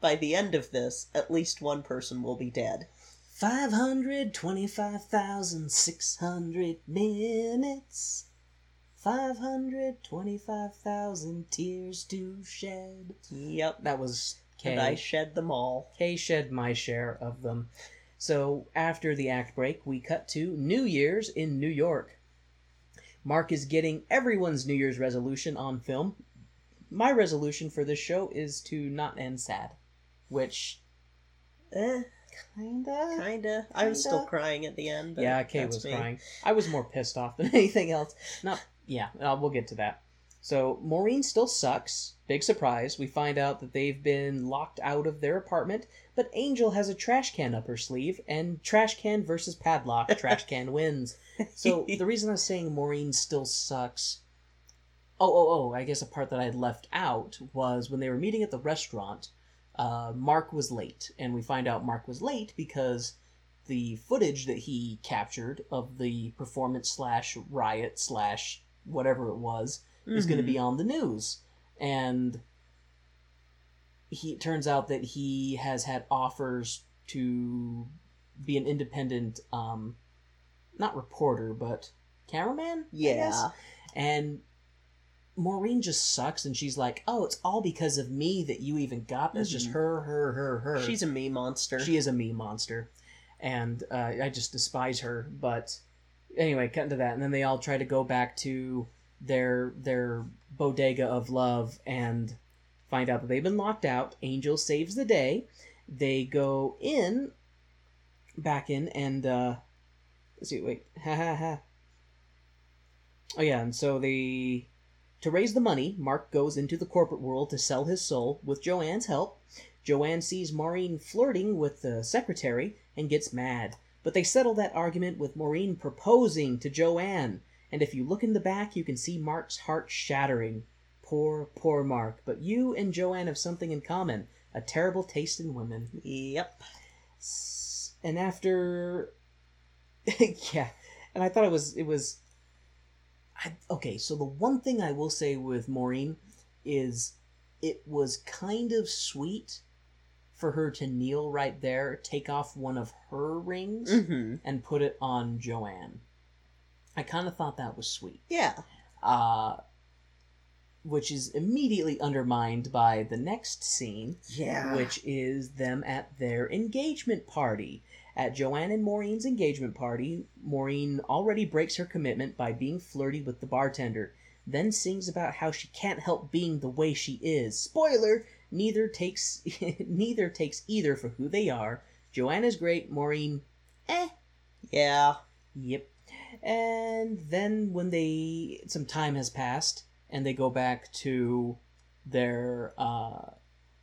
by the end of this, at least one person will be dead. 525,600 minutes. 525,000 tears to shed. Yep, That was K. and I shed them all. Kay shed my share of them. So after the act break, we cut to New Year's in New York. Mark is getting everyone's New Year's resolution on film. My resolution for this show is to not end sad, which Eh, kinda. kinda. I was still crying at the end. But Yeah, Kay that's was me. crying. I was more pissed off than anything else. Not, yeah, uh, we'll get to that. So Maureen still sucks. Big surprise. We find out that they've been locked out of their apartment, but Angel has a trash can up her sleeve, and trash can versus padlock, trash can wins. So the reason I'm saying Maureen still sucks. Oh, oh, oh! I guess a part that I had left out was when they were meeting at the restaurant. Uh, Mark was late, and we find out Mark was late because the footage that he captured of the performance slash riot slash whatever it was is going to be on the news, and he it turns out that he has had offers to be an independent, um, not reporter, but cameraman. Yeah. and Maureen just sucks, and she's like, "Oh, it's all because of me that you even got this. Just Mhm. her, her, her, her." She's a me monster. she is a me monster, and uh, I just despise her. But anyway, cutting to that, and then they all try to go back to their their bodega of love and find out that they've been locked out. Angel saves the day. They go in, back in, and uh, let's see. Wait, ha ha ha. Oh yeah, and so they to raise the money, Mark goes into the corporate world to sell his soul with Joanne's help. Joanne sees Maureen flirting with the secretary and gets mad, but they settle that argument with Maureen proposing to Joanne. And if you look in the back, you can see Mark's heart shattering. Poor, poor Mark. But you and Joanne have something in common a terrible taste in women. Yep. And after. yeah. And I thought it was. It was. I, okay, so the one thing I will say with Maureen is it was kind of sweet for her to kneel right there, take off one of her rings, Mm-hmm. and put it on Joanne. I kind of thought that was sweet. Yeah. Uh, which is immediately undermined by the next scene, Yeah. which is them at their engagement party. At Joanne and Maureen's engagement party, Maureen already breaks her commitment by being flirty with the bartender, then sings about how she can't help being the way she is. Spoiler, neither takes neither takes either for who they are. Joanne is great, Maureen eh. Yeah. Yep. And then when they some time has passed and they go back to their uh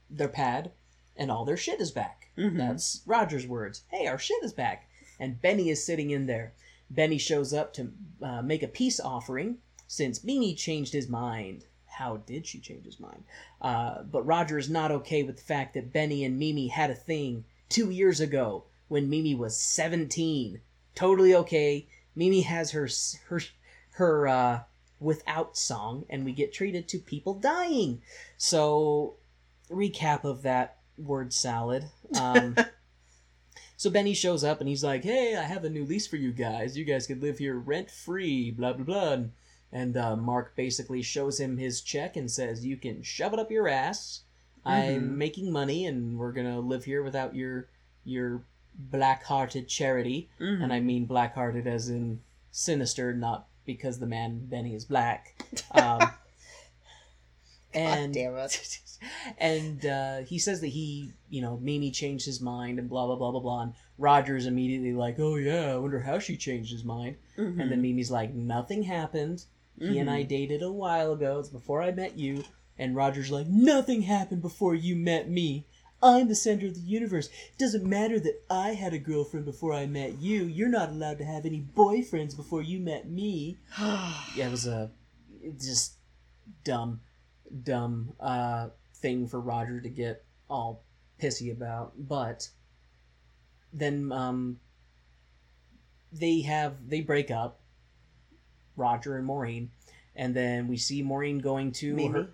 their pad and all their shit is back. Mhm. That's Roger's words. Hey, our shit is back. And Benny is sitting in there. Benny shows up to uh, make a peace offering since Mimi changed his mind. How did she change his mind? Uh, but Roger is not okay with the fact that Benny and Mimi had a thing two years ago when Mimi was 17. Totally okay. Mimi has her her her uh, without song, and we get treated to people dying. So, recap of that word salad. Um, so Benny shows up and he's like, "Hey, I have a new lease for you guys. You guys could live here rent free." Blah blah blah. And, and uh, Mark basically shows him his check and says, "You can shove it up your ass. Mhm. I'm making money, and we're gonna live here without your your black-hearted charity." Mhm. And I mean black-hearted as in sinister, not because the man Benny is black. Um, and and uh, he says that he, you know, Mimi changed his mind and blah blah blah blah blah. And Roger's immediately like, "Oh yeah, I wonder how she changed his mind." Mhm. And then Mimi's like, "Nothing happened. He and I dated a while ago. It's before I met you." And Roger's like, "Nothing happened before you met me. I'm the center of the universe. It doesn't matter that I had a girlfriend before I met you. You're not allowed to have any boyfriends before you met me." yeah, it was a just dumb, dumb uh, thing for Roger to get all pissy about. But then um, they have they break up, Roger and Maureen, and then we see Maureen going to Mimi. her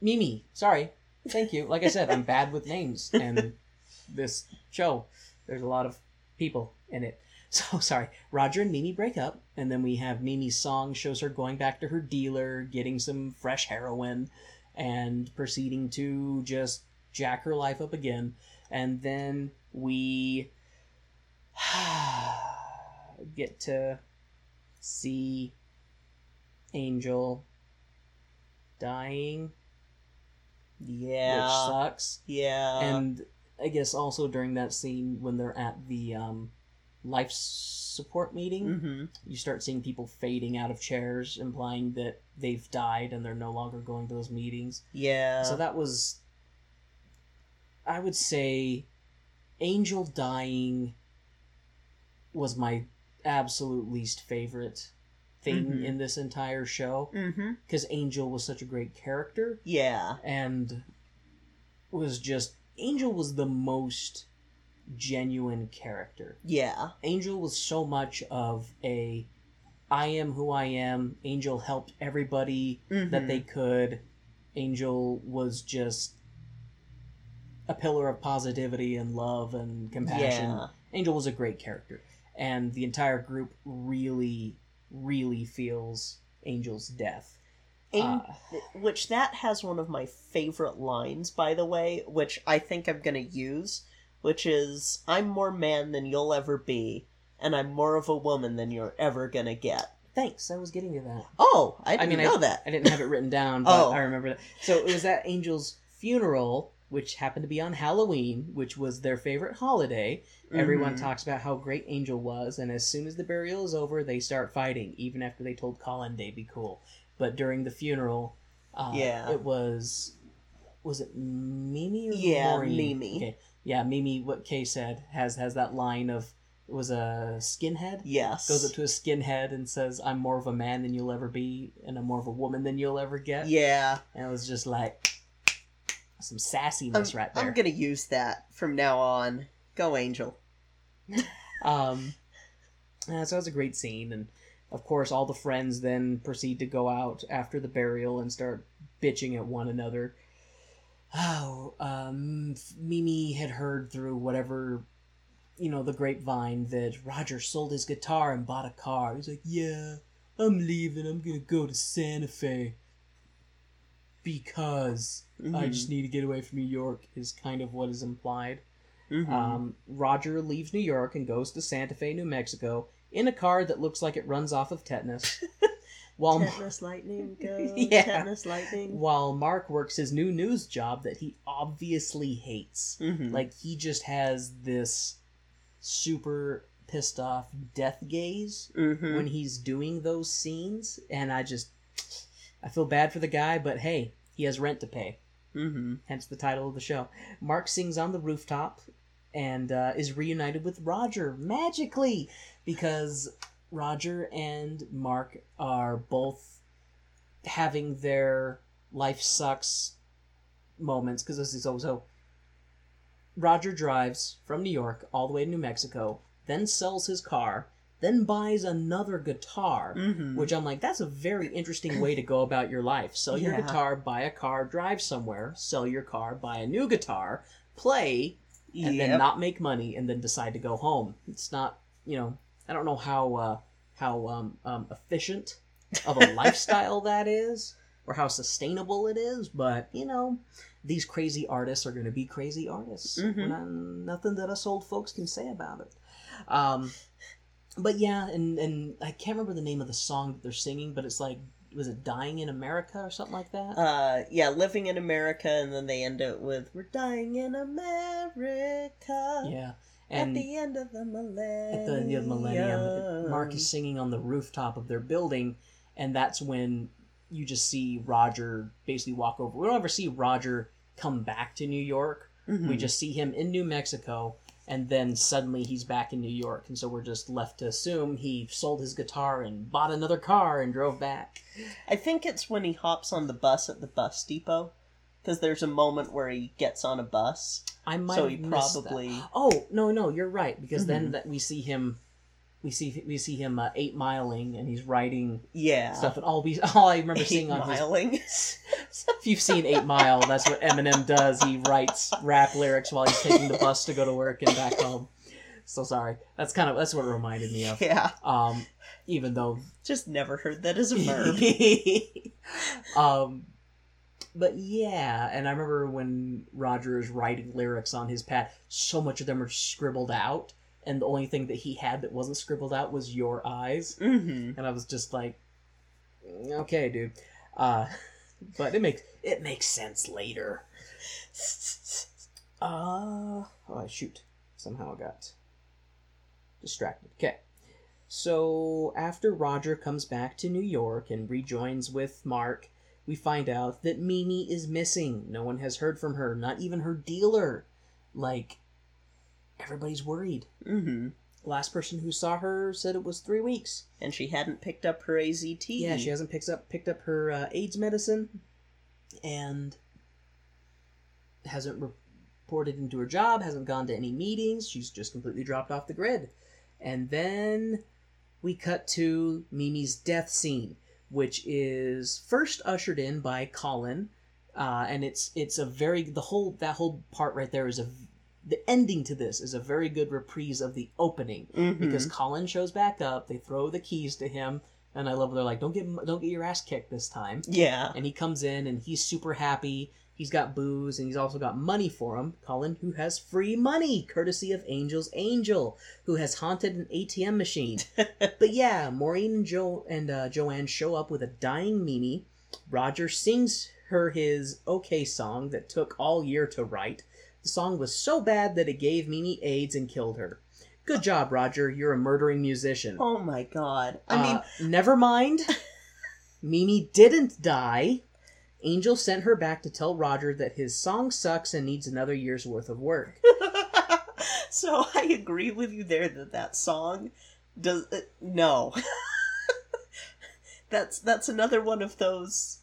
Mimi. Sorry, thank you. Like I said, I'm bad with names and this show. There's a lot of people in it. So sorry. Roger and Mimi break up, and then we have Mimi's song shows her going back to her dealer, getting some fresh heroin, and proceeding to just jack her life up again. And then we get to see Angel dying, Yeah. which sucks. yeah. and I guess also during that scene when they're at the um, life support meeting, hmm you start seeing people fading out of chairs, implying that they've died and they're no longer going to those meetings. Yeah. So that was, I would say, Angel dying was my absolute least favorite thing Mhm. in this entire show because Angel was such a great character Yeah. and was just Angel was the most genuine character. Yeah. Angel was so much of a I am who I am. Angel helped everybody that Mhm. they could. Angel was just a pillar of positivity and love and compassion. Yeah. Angel was a great character. And the entire group really, really feels Angel's death. Uh, which that has one of my favorite lines, by the way, which I think I'm gonna use, which is, "I'm more man than you'll ever be, and I'm more of a woman than you're ever gonna get." thanks, I was getting to that. Oh, I I didn't mean, know I, that. I didn't have it written down, but Oh. I remember that. So it was at Angel's funeral, which happened to be on Halloween, which was their favorite holiday. Everyone Mhm. talks about how great Angel was, and as soon as the burial is over, they start fighting, even after they told Colin they'd be cool. But during the funeral, uh, Yeah. it was was it Mimi or Yeah, Maureen? Mimi. Okay. Yeah, Mimi. What Kay said has has that line of it was a skinhead Yes. goes up to a skinhead and says, "I'm more of a man than you'll ever be, and I'm more of a woman than you'll ever get." Yeah. and it was just like some I'm, sassiness right there. I'm gonna use that from now on. Go, Angel. Um, uh, so it was a great scene, and of course, all the friends then proceed to go out after the burial and start bitching at one another. Oh, um, Mimi had heard through whatever, you know, the grapevine that Roger sold his guitar and bought a car. He's like, "Yeah, I'm leaving. I'm gonna go to Santa Fe." Because I Mhm. just need to get away from New York is kind of what is implied. Mhm. Um, Roger leaves New York and goes to Santa Fe, New Mexico, in a car that looks like it runs off of tetanus. while tetanus lightning go. Yeah. Tetanus lightning. while Mark works his new news job that he obviously hates. Mhm. Like he just has this super pissed off death gaze Mhm. when he's doing those scenes, and I just I feel bad for the guy, but hey, he has rent to pay. Mhm. Hence the title of the show. Mark sings on the rooftop and uh, is reunited with Roger magically because Roger and Mark are both having their life sucks moments because this is also Roger drives from New York all the way to New Mexico, then sells his car, then buys another guitar, Mhm. which I'm like, that's a very interesting way to go about your life. Sell your guitar, buy a car, drive somewhere, sell your car, buy a new guitar, play, and Yep. then not make money, and then decide to go home. It's not, you know, I don't know how uh, how um, um, efficient of a lifestyle that is, or how sustainable it is, but you know, these crazy artists are going to be crazy artists. Mhm. Not- nothing that us old folks can say about it. Um, but yeah, and and I can't remember the name of the song that they're singing, but it's like was it "Dying in America" or something like that? Uh, yeah, living in America, and then they end it with "We're dying in America." yeah, At the end of the millennium. at the end of the millennium, Mark is singing on the rooftop of their building, and that's when you just see Roger basically walk over. We don't ever see Roger come back to New York. We Mhm. just see him in New Mexico, and then suddenly he's back in New York, and so we're just left to assume he sold his guitar and bought another car and drove back. I think it's when he hops on the bus at the bus depot, because there's a moment where he gets on a bus. I might So he missed that. probably- Oh no, no, you're right because then Mhm. that we see him, we see we see him uh, eight miling and he's writing Yeah. stuff, and all we all I remember Eight seeing on his miling. if you've seen Eight Mile, that's what Eminem does. He writes rap lyrics while he's taking the bus to go to work and back home. So sorry. That's kind of that's what it reminded me of. yeah. Um, even though, Just never heard that as a verb. um, but yeah, and I remember when Roger is writing lyrics on his pad, so much of them are scribbled out, and the only thing that he had that wasn't scribbled out was "Your Eyes." hmm and I was just like, okay, dude. Uh, but it makes it makes sense later. Uh oh, shoot! Somehow I got distracted. Okay, so after Roger comes back to New York and rejoins with Mark, we find out that Mimi is missing. No one has heard from her, not even her dealer. Like everybody's worried. hmm Last person who saw her said it was three weeks. And she hadn't picked up her AZT. Yeah, she hasn't picked up picked up her uh, AIDS medicine, and hasn't reported into her job. Hasn't gone to any meetings. She's just completely dropped off the grid. And then we cut to Mimi's death scene, which is first ushered in by Colin, uh, and it's it's a very the whole that whole part right there is a the ending to this is a very good reprise of the opening Mhm. because Colin shows back up. They throw the keys to him, and I love. They're like, "Don't get don't get your ass kicked this time." Yeah. And he comes in, and he's super happy. He's got booze, and he's also got money for him. Colin, who has free money, courtesy of Angel's Angel, who has haunted an ATM machine. but yeah, Maureen and Joe and uh, Joanne show up with a dying Mimi. Roger sings her his "Okay" song that took all year to write. The song was so bad that it gave Mimi AIDS and killed her. Good job, Roger. You're a murdering musician. Oh my god. I mean, Uh, never mind. Mimi didn't die. Angel sent her back to tell Roger that his song sucks and needs another year's worth of work. so I agree with you there that that song does uh, no. that's that's another one of those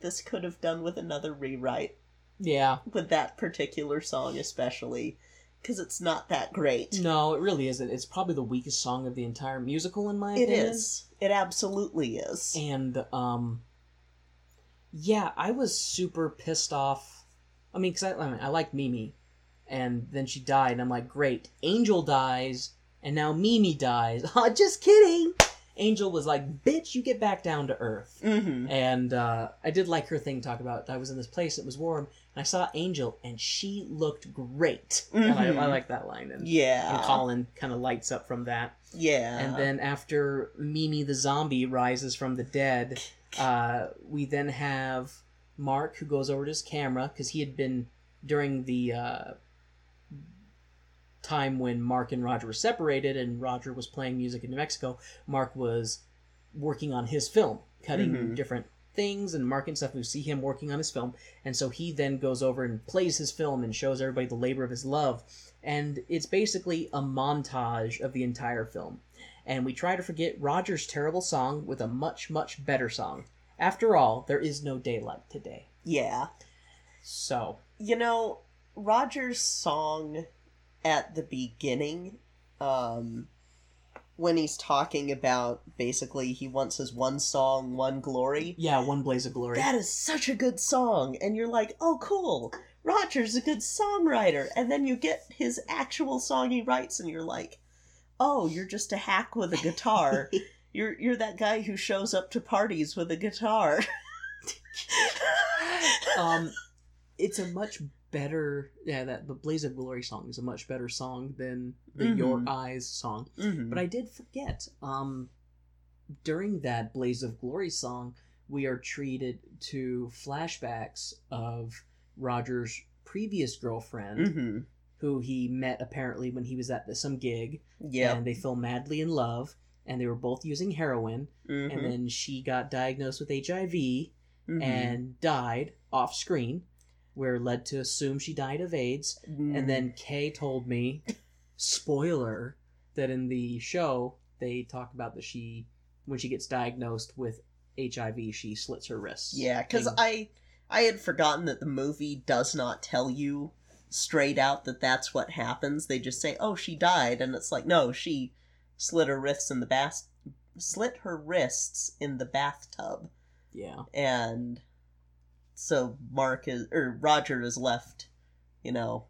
this could have done with another rewrite Yeah. with that particular song especially because it's not that great. No, it really isn't. It's probably the weakest song of the entire musical, in my It opinion. is. It absolutely is. And, um, yeah, I was super pissed off. I mean, because I, I, mean, I like Mimi. And then she died, and I'm like, great. Angel dies, and now Mimi dies. Just kidding! Angel was like, "Bitch, you get back down to earth." Mm-hmm. And uh, I did like her thing talk about I was in this place it was warm and I saw Angel and she looked great. And I. I like that line and, Yeah. and Colin kind of lights up from that. Yeah. And then after Mimi the zombie rises from the dead, uh, we then have Mark who goes over to his camera because he had been during the uh, time when Mark and Roger were separated and Roger was playing music in New Mexico. Mark was working on his film, cutting Mhm. different things and marking stuff. We see him working on his film, and so he then goes over and plays his film and shows everybody the labor of his love. And it's basically a montage of the entire film. And we try to forget Roger's terrible song with a much, much better song. After all, there is no daylight today. yeah. So, You know, Roger's song at the beginning, um, when he's talking about basically he wants his one song, one glory. yeah, One Blaze of Glory. That is such a good song, and you're like, oh, cool. Roger's a good songwriter, and then you get his actual song he writes, and you're like, oh, you're just a hack with a guitar. you're you're that guy who shows up to parties with a guitar. um, it's a much better, yeah, that the Blaze of Glory song is a much better song than the Your Mhm. Eyes song. Mhm. But I did forget, um, during that Blaze of Glory song, we are treated to flashbacks of Roger's previous girlfriend, Mhm. who he met apparently when he was at some gig, yeah and they fell madly in love, and they were both using heroin, and then she got diagnosed with HIV Mhm. and died off screen. We're led to assume she died of AIDS, Mm. and then Kay told me, spoiler, that in the show they talk about that she, when she gets diagnosed with HIV, she slits her wrists. Yeah, because And- I I had forgotten that the movie does not tell you straight out that that's what happens. They just say, "Oh, she died," and it's like, no, she slit her wrists in the bath, slit her wrists in the bathtub, yeah, and so Mark is or Roger is left, you know,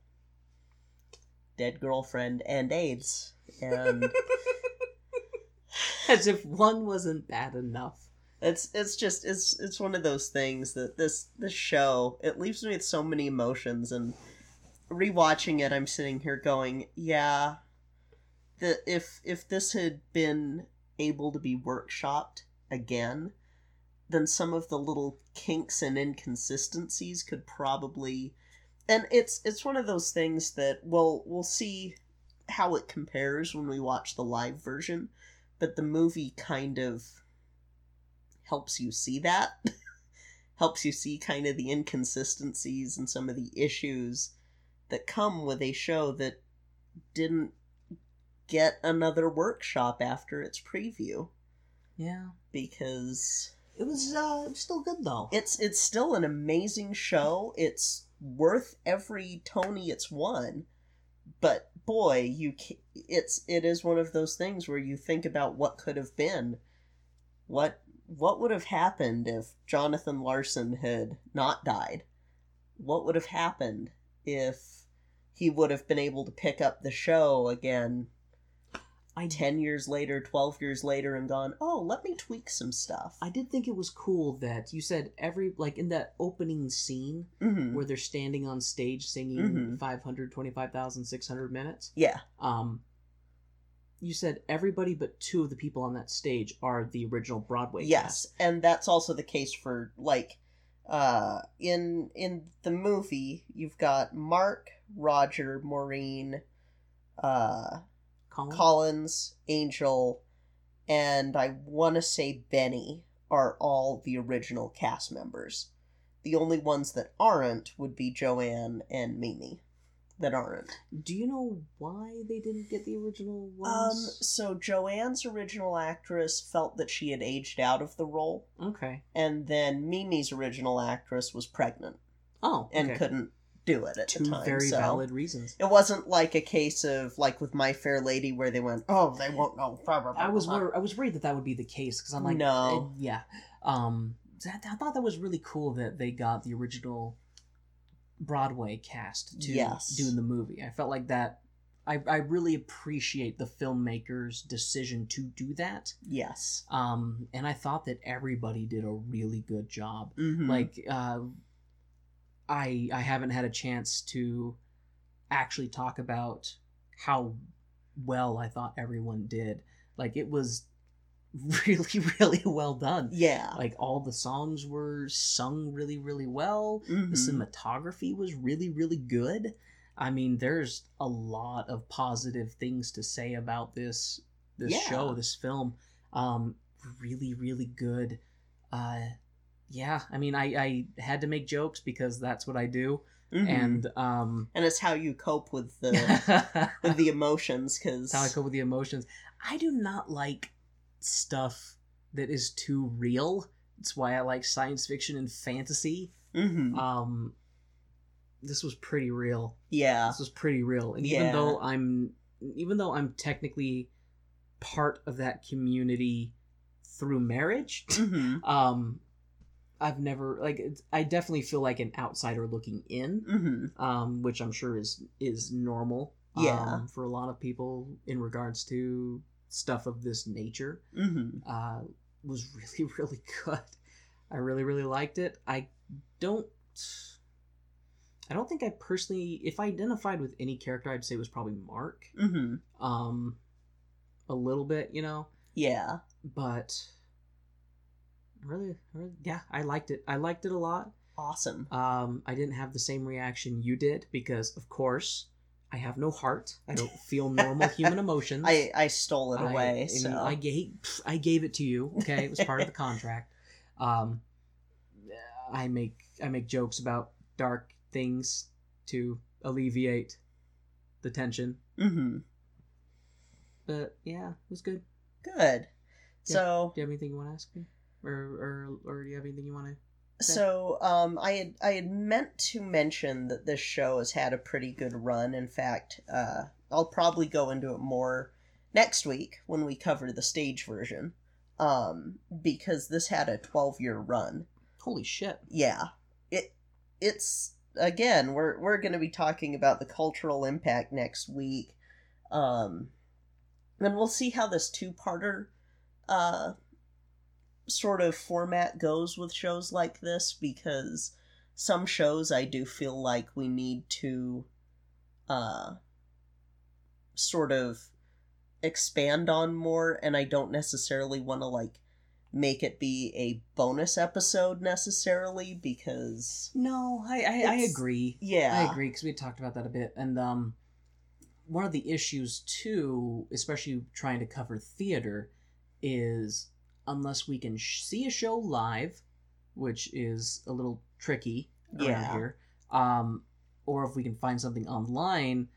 dead girlfriend and AIDS, and as if one wasn't bad enough. It's it's just it's it's one of those things that this this show it leaves me with so many emotions and rewatching it I'm sitting here going yeah the if if this had been able to be workshopped again then some of the little kinks and inconsistencies could probably and it's it's one of those things that we'll we'll see how it compares when we watch the live version but the movie kind of helps you see that helps you see kind of the inconsistencies and some of the issues that come with a show that didn't get another workshop after its preview. Yeah, because it was uh, still good though. it's it's still an amazing show. It's worth every tony it's won. But boy you it's it is one of those things where you think about what could have been. What what would have happened if Jonathan Larson had not died? What would have happened if he would have been able to pick up the show again I 10 years later 12 years later and gone oh let me tweak some stuff I did think it was cool that you said every like in that opening scene Mhm. where they're standing on stage singing Mhm. 525,600 minutes. yeah Um, you said everybody but two of the people on that stage are the original Broadway yes cast. and that's also the case for like uh in in the movie you've got mark roger maureen uh Colin? collins angel and i want to say benny are all the original cast members the only ones that aren't would be joanne and mimi that aren't Do you know why they didn't get the original ones? um so joanne's original actress felt that she had aged out of the role okay. and then Mimi's original actress was pregnant Oh, Okay. and couldn't do it at Two the time. very so valid reasons. It wasn't like a case of like with My Fair Lady where they went, oh, they won't know. blah, blah, blah, I was blah." wor- I was worried that that would be the case because I'm like, No. eh, yeah. Um, that, I thought that was really cool that they got the original Broadway cast to Yes. do in the movie. I felt like that. I, I really appreciate the filmmaker's decision to do that. Yes. Um, and I thought that everybody did a really good job. Mhm. Like, uh, I I haven't had a chance to actually talk about how well I thought everyone did. Like, it was really really well done. yeah. Like all the songs were sung really really well. Mhm. The cinematography was really, really good. I mean, there's a lot of positive things to say about this this Yeah. show, this film. Um, really, really good. Uh, yeah, I mean, I, I had to make jokes because that's what I do, Mhm. and um, and it's how you cope with the with the emotions because how I cope with the emotions. I do not like stuff that is too real. It's why I like science fiction and fantasy. hmm Um, this was pretty real. yeah this was pretty real and even Yeah. though i'm even though i'm technically part of that community through marriage hmm um i've never like it's, i definitely feel like an outsider looking in hmm um which i'm sure is is normal Yeah. um, for a lot of people in regards to stuff of this nature. Hmm uh was really really good. I really really liked it. I don't i don't think i personally if i identified with any character i'd say it was probably mark. Hmm um a little bit you know? Yeah. But really, really yeah i liked it. I liked it a lot. Awesome. Um i didn't have the same reaction you did because of course i have no heart. I don't feel normal human emotions. I i stole it I- away I, so. I gave I gave it to you. Okay, it was part of the contract. Um, I make I make jokes about dark things to alleviate the tension. hmm But yeah, it was good. good. So Do you have anything you want to ask me, or or or do you have anything you want to? So, um, I had I had meant to mention that this show has had a pretty good run. In fact, uh, I'll probably go into it more next week when we cover the stage version, um, because this had a twelve year run. Holy shit! Yeah, it it's again we're we're going to be talking about the cultural impact next week, um, and we'll see how this two parter, uh, sort of format goes with shows like this because some shows I do feel like we need to, uh, sort of expand on more, and I don't necessarily want to like make it be a bonus episode necessarily because No, I I, I agree. yeah I agree because we talked about that a bit, and um, one of the issues too, especially trying to cover theater, is unless we can sh- see a show live, which is a little tricky around Yeah. here, um, or if we can find something online,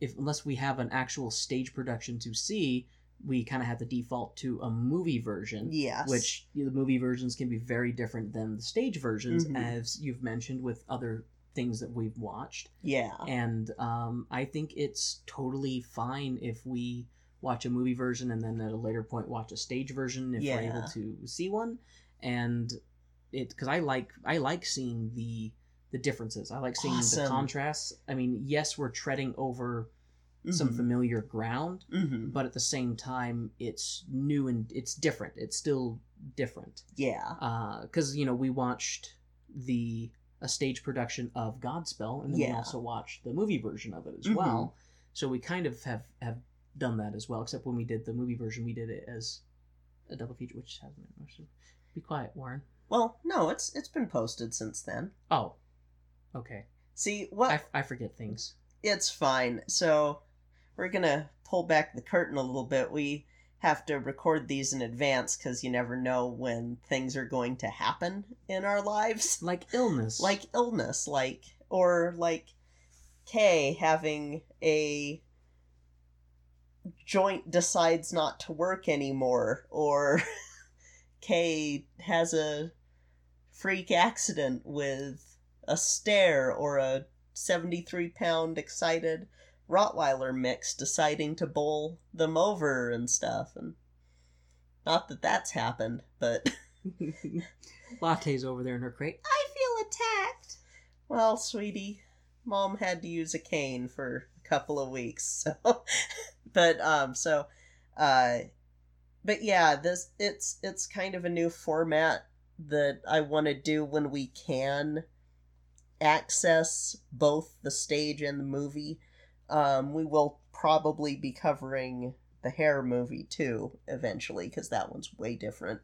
if unless we have an actual stage production to see, we kind of have to default to a movie version yes which you know, the movie versions can be very different than the stage versions Mhm. as you've mentioned with other things that we've watched yeah and um, i think it's totally fine if we watch a movie version and then at a later point watch a stage version if we're able to see one. And it because i like i like seeing the the differences. I like seeing the contrasts. I mean yes we're treading over some familiar ground hmm but at the same time it's new and it's different. It's still different. Yeah. Because you know we watched the a stage production of godspell and then we also watched the movie version of it as Mhm. well. So we kind of have have done that as well except when we did the movie version we did it as a double feature which hasn't been posted be quiet warren. Well no it's it's been posted since then. Oh okay. See what I, I forget things. It's fine. So we're gonna pull back the curtain a little bit. We have to record these in advance because you never know when things are going to happen in our lives. Like illness. Like illness like or like kay having a joint decides not to work anymore or kay has a freak accident with a stare or a 73 pound excited rottweiler mix deciding to bowl them over and stuff and not that that's happened but latte's over there in her crate I feel attacked. Well, sweetie, mom had to use a cane for couple of weeks. So, but um, so, uh, but yeah, this it's it's kind of a new format that I want to do when we can access both the stage and the movie. Um, we will probably be covering the hair movie too eventually because that one's way different.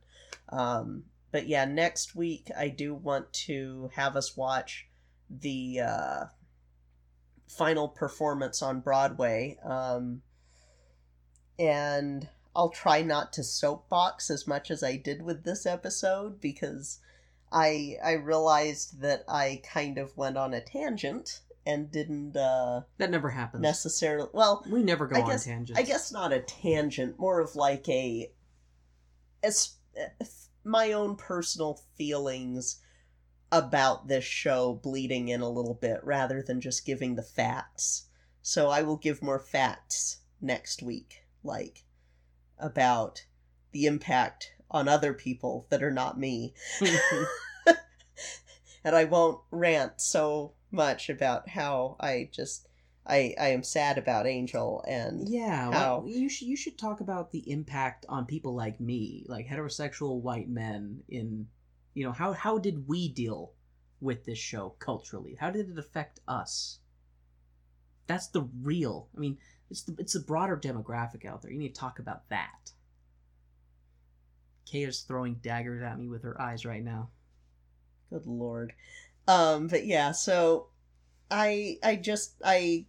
Um, but yeah, next week I do want to have us watch the uh, final performance on Broadway. Um, and I'll try not to soapbox as much as I did with this episode because I I realized that I kind of went on a tangent and didn't uh That never happens. necessarily well we never go I on guess- tangents. I guess not a tangent, more of like a as my own personal feelings about this show bleeding in a little bit rather than just giving the facts. So I will give more facts next week, like about the impact on other people that are not me. and I won't rant so much about how I just I I am sad about Angel and Yeah, How? well, you should you should talk about the impact on people like me, like heterosexual white men in you know, how how did we deal with this show culturally? How did it affect us? That's the real. I mean, it's the it's a broader demographic out there. You need to talk about that. Kay is throwing daggers at me with her eyes right now. good lord. Um but yeah, so I I just I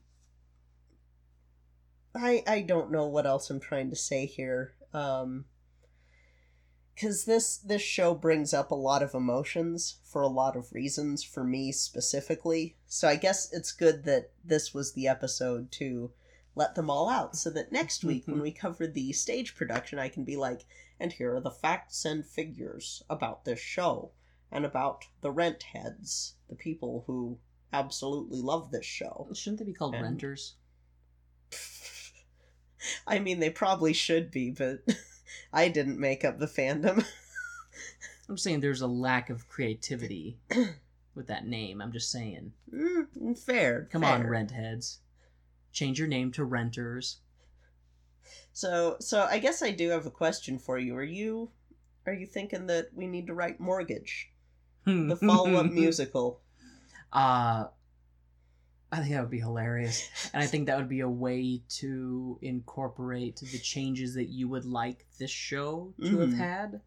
I I don't know what else I'm trying to say here. Um cuz this this show brings up a lot of emotions for a lot of reasons for me specifically. So I guess it's good that this was the episode to let them all out so that next week when mm-hmm. we cover the stage production I can be like and here are the facts and figures about this show and about the rent heads, the people who absolutely love this show. Shouldn't they be called And- renters? I mean, they probably should be, but I didn't make up the fandom. I'm saying there's a lack of creativity with that name. I'm just saying. Mm, fair. Come on, rent heads. Change your name to renters. So, so I guess I do have a question for you. Are you, are you thinking that we need to write Mortgage, the follow-up musical? Uh I think that would be hilarious. And I think that would be a way to incorporate the changes that you would like this show to have Mhm. had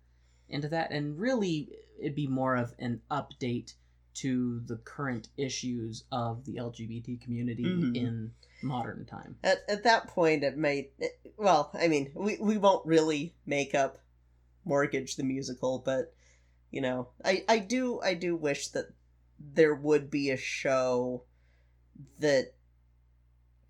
into that. And really it'd be more of an update to the current issues of the LGBT community Mhm. in modern time. At, at that point, it might. It, well, I mean, we we won't really make up Mortgage the musical, but you know, I I do I do wish that there would be a show that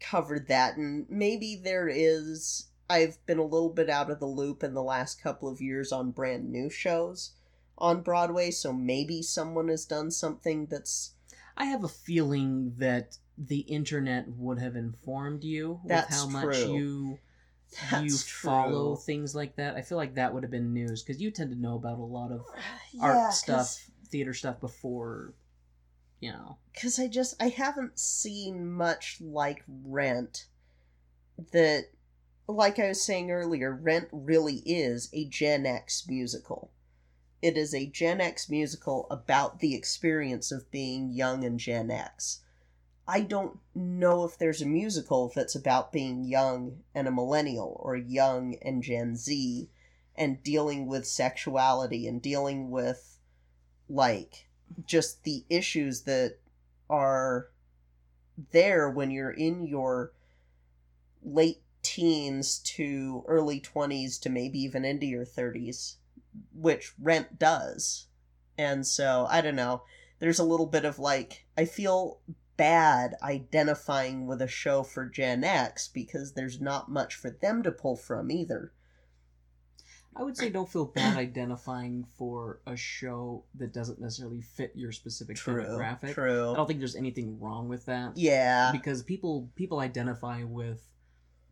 covered that, and maybe there is. I've been a little bit out of the loop in the last couple of years on brand new shows on Broadway, so maybe someone has done something that's I have a feeling that the internet would have informed you with how much true. you that's you true. follow things like that. I feel like that would have been news because you tend to know about a lot of Yeah, art stuff, theater stuff before, you know. because I just I haven't seen much like Rent that like I was saying earlier, Rent really is a Gen X musical. It is a Gen X musical about the experience of being young and Gen X. I don't know if there's a musical that's about being young and a millennial or young and Gen Z and dealing with sexuality and dealing with like just the issues that are there when you're in your late teens to early 20s to maybe even into your 30s which rent does. And so i don't know there's a little bit of like i feel bad identifying with a show for gen x because there's not much for them to pull from either I would say don't feel bad identifying for a show that doesn't necessarily fit your specific true, demographic. I don't think there's anything wrong with that. yeah because people people identify with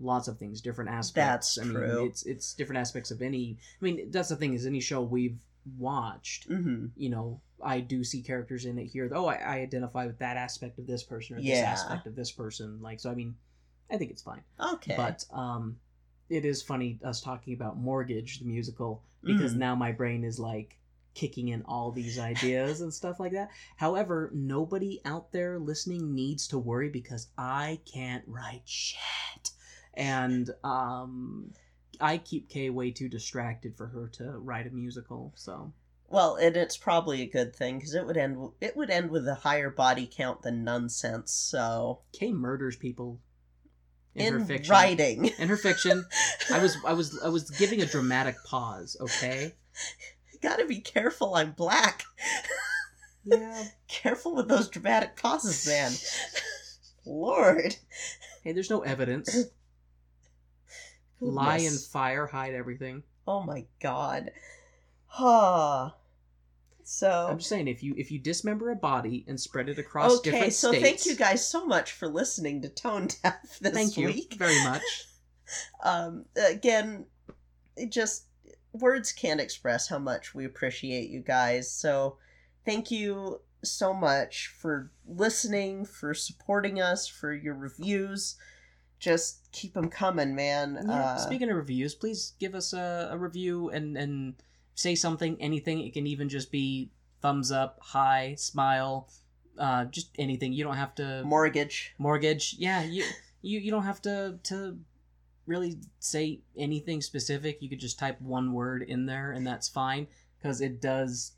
lots of things, different aspects. That's I mean, true. it's it's different aspects of any. I mean, that's the thing is any show we've watched. mm-hmm You know, I do see characters in it here. Oh, I, I identify with that aspect of this person or this aspect of this person. Like, so I mean, I think it's fine. Okay. But um, it is funny us talking about Mortgage, the musical, because Mhm. now my brain is like kicking in all these ideas and stuff like that. However, nobody out there listening needs to worry because I can't write shit. And um, I keep Kay way too distracted for her to write a musical. So Well, and it's probably a good thing because it would end. It would end with a higher body count than nonsense. So Kay murders people in, in her fiction. writing, In her fiction, I was I was I was giving a dramatic pause. Okay. gotta be careful. I'm black. Yeah. Careful with those dramatic pauses, man. Lord, Hey, there's no evidence. Lye and fire hide everything. oh my god. Ha. So I'm just saying, if you if you dismember a body and spread it across okay. different So states, thank you guys so much for listening to Tone Deaf this week. thank you week. very much. um again it just words can't express how much we appreciate you guys so thank you so much for listening for supporting us for your reviews just keep them coming man Yeah, uh, Speaking of reviews, please give us a, a review and and say something, anything. It can even just be thumbs up, hi, smile, uh, just anything. You don't have to mortgage mortgage. Yeah, you you you don't have to to really say anything specific. You could just type one word in there, and that's fine because it does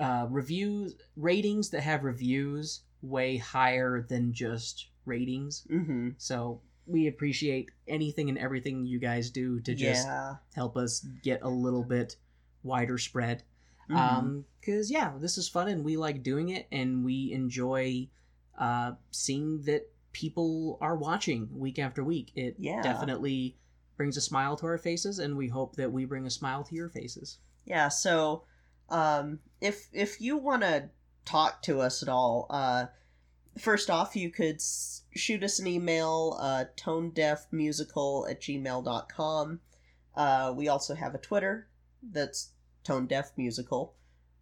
uh, reviews ratings that have reviews way higher than just ratings. mm-hmm. So we appreciate anything and everything you guys do to just yeah help us get a little bit wider spread. Mhm. Um, cause yeah, this is fun and we like doing it and we enjoy uh seeing that people are watching week after week. It Yeah. definitely brings a smile to our faces and we hope that we bring a smile to your faces. yeah so um if if you want to talk to us at all uh first off you could s- shoot us an email uh tonedeafmusical at gmail.com uh we also have a twitter that's tone deaf musical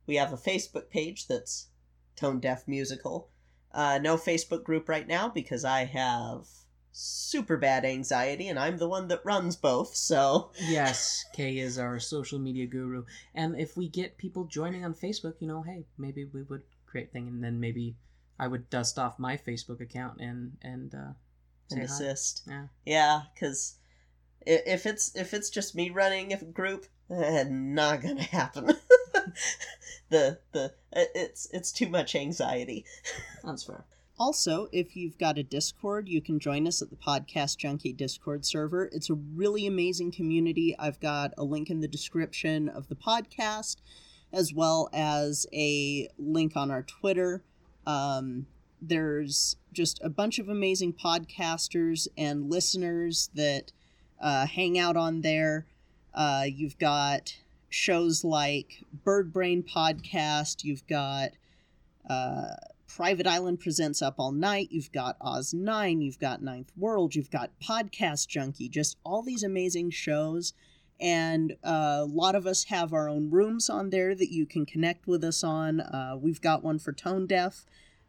we have a facebook page that's tone deaf musical uh no facebook group right now because i have super bad anxiety and i'm the one that runs both so Yes, Kay is our social media guru. And if we get people joining on Facebook, you know, hey, maybe we would create thing and then maybe I would dust off my Facebook account and and uh and say hi. assist Yeah. Yeah, because if it's if it's just me running a group, not gonna happen. the the it's it's too much anxiety. That's fair. Also, if you've got a Discord, you can join us at the Podcast Junkie Discord server. It's a really amazing community. I've got a link in the description of the podcast, as well as a link on our Twitter. Um, there's just a bunch of amazing podcasters and listeners that uh, hang out on there. Uh, you've got shows like Bird Brain Podcast. You've got uh, Private Island presents Up All Night. You've got Oz 9. You've got Ninth World. You've got Podcast Junkie. Just all these amazing shows. And uh, a lot of us have our own rooms on there that you can connect with us on. Uh, we've got one for Tone Deaf.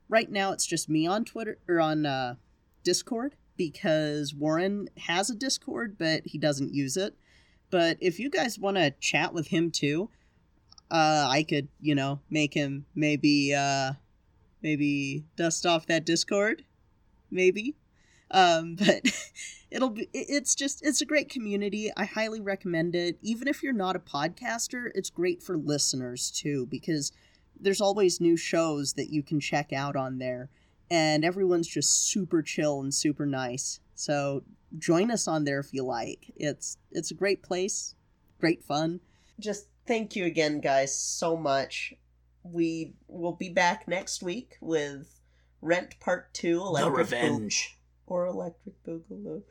Right now, it's just me on Twitter or on uh, Discord because Warren has a Discord, but he doesn't use it. But if you guys want to chat with him too, uh, I could, you know, make him maybe, uh, maybe dust off that Discord, maybe. Um, but it'll be, it's just, it's a great community. I highly recommend it. Even if you're not a podcaster, it's great for listeners too, because there's always new shows that you can check out on there. And everyone's just super chill and super nice. So join us on there if you like. It's, it's a great place, great fun. Just thank you again, guys, so much. We will be back next week with Rent Part Two, Electric Boog- or Electric Boogaloo,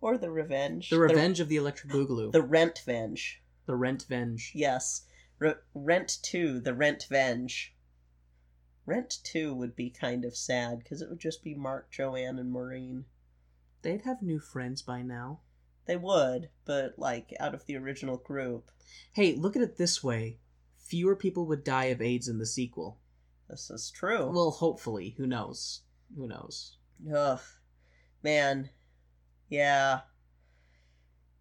or the Revenge. The Revenge of the Electric Boogaloo. The, the Rent Venge. the Rent Venge. Yes. Re- Rent 2, The Rent Venge. Rent 2 would be kind of sad because it would just be Mark, Joanne, and Maureen. They'd have new friends by now. They would, but like out of the original group. Hey, look at it this way. fewer people would die of AIDS in the sequel. This is true. Well, hopefully. Who knows? Who knows? Ugh, man, yeah.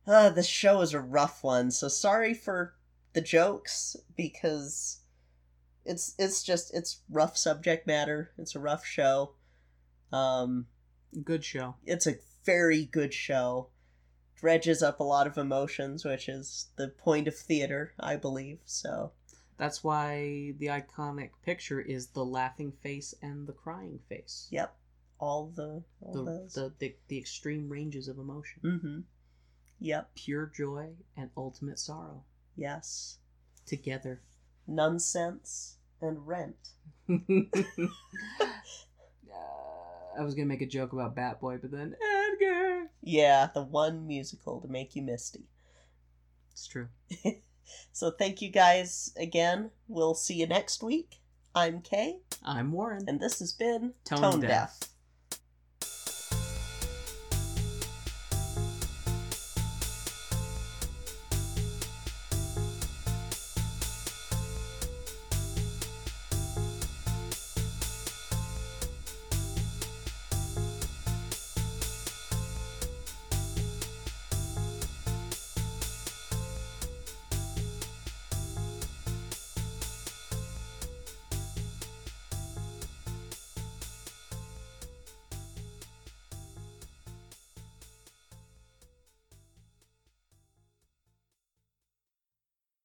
Uh, this show is a rough one, so sorry for the jokes because it's it's just it's rough subject matter. It's a rough show. Um, Good show. it's a very good show. Dredges up a lot of emotions, which is the point of theater, I believe. So That's why the iconic picture is the laughing face and the crying face. yep, all the all The, those. the, the, the extreme ranges of emotion. Mm-hmm. Yep. Pure joy and ultimate sorrow. Yes. Together. Nonsense and rent. uh, I was gonna make a joke about Bat Boy, but then Edgar. Yeah, the one musical to make you misty. It's true. So thank you guys again. We'll see you next week. I'm Kay, I'm Warren. and this has been Tone Tone, Deaf. Deaf.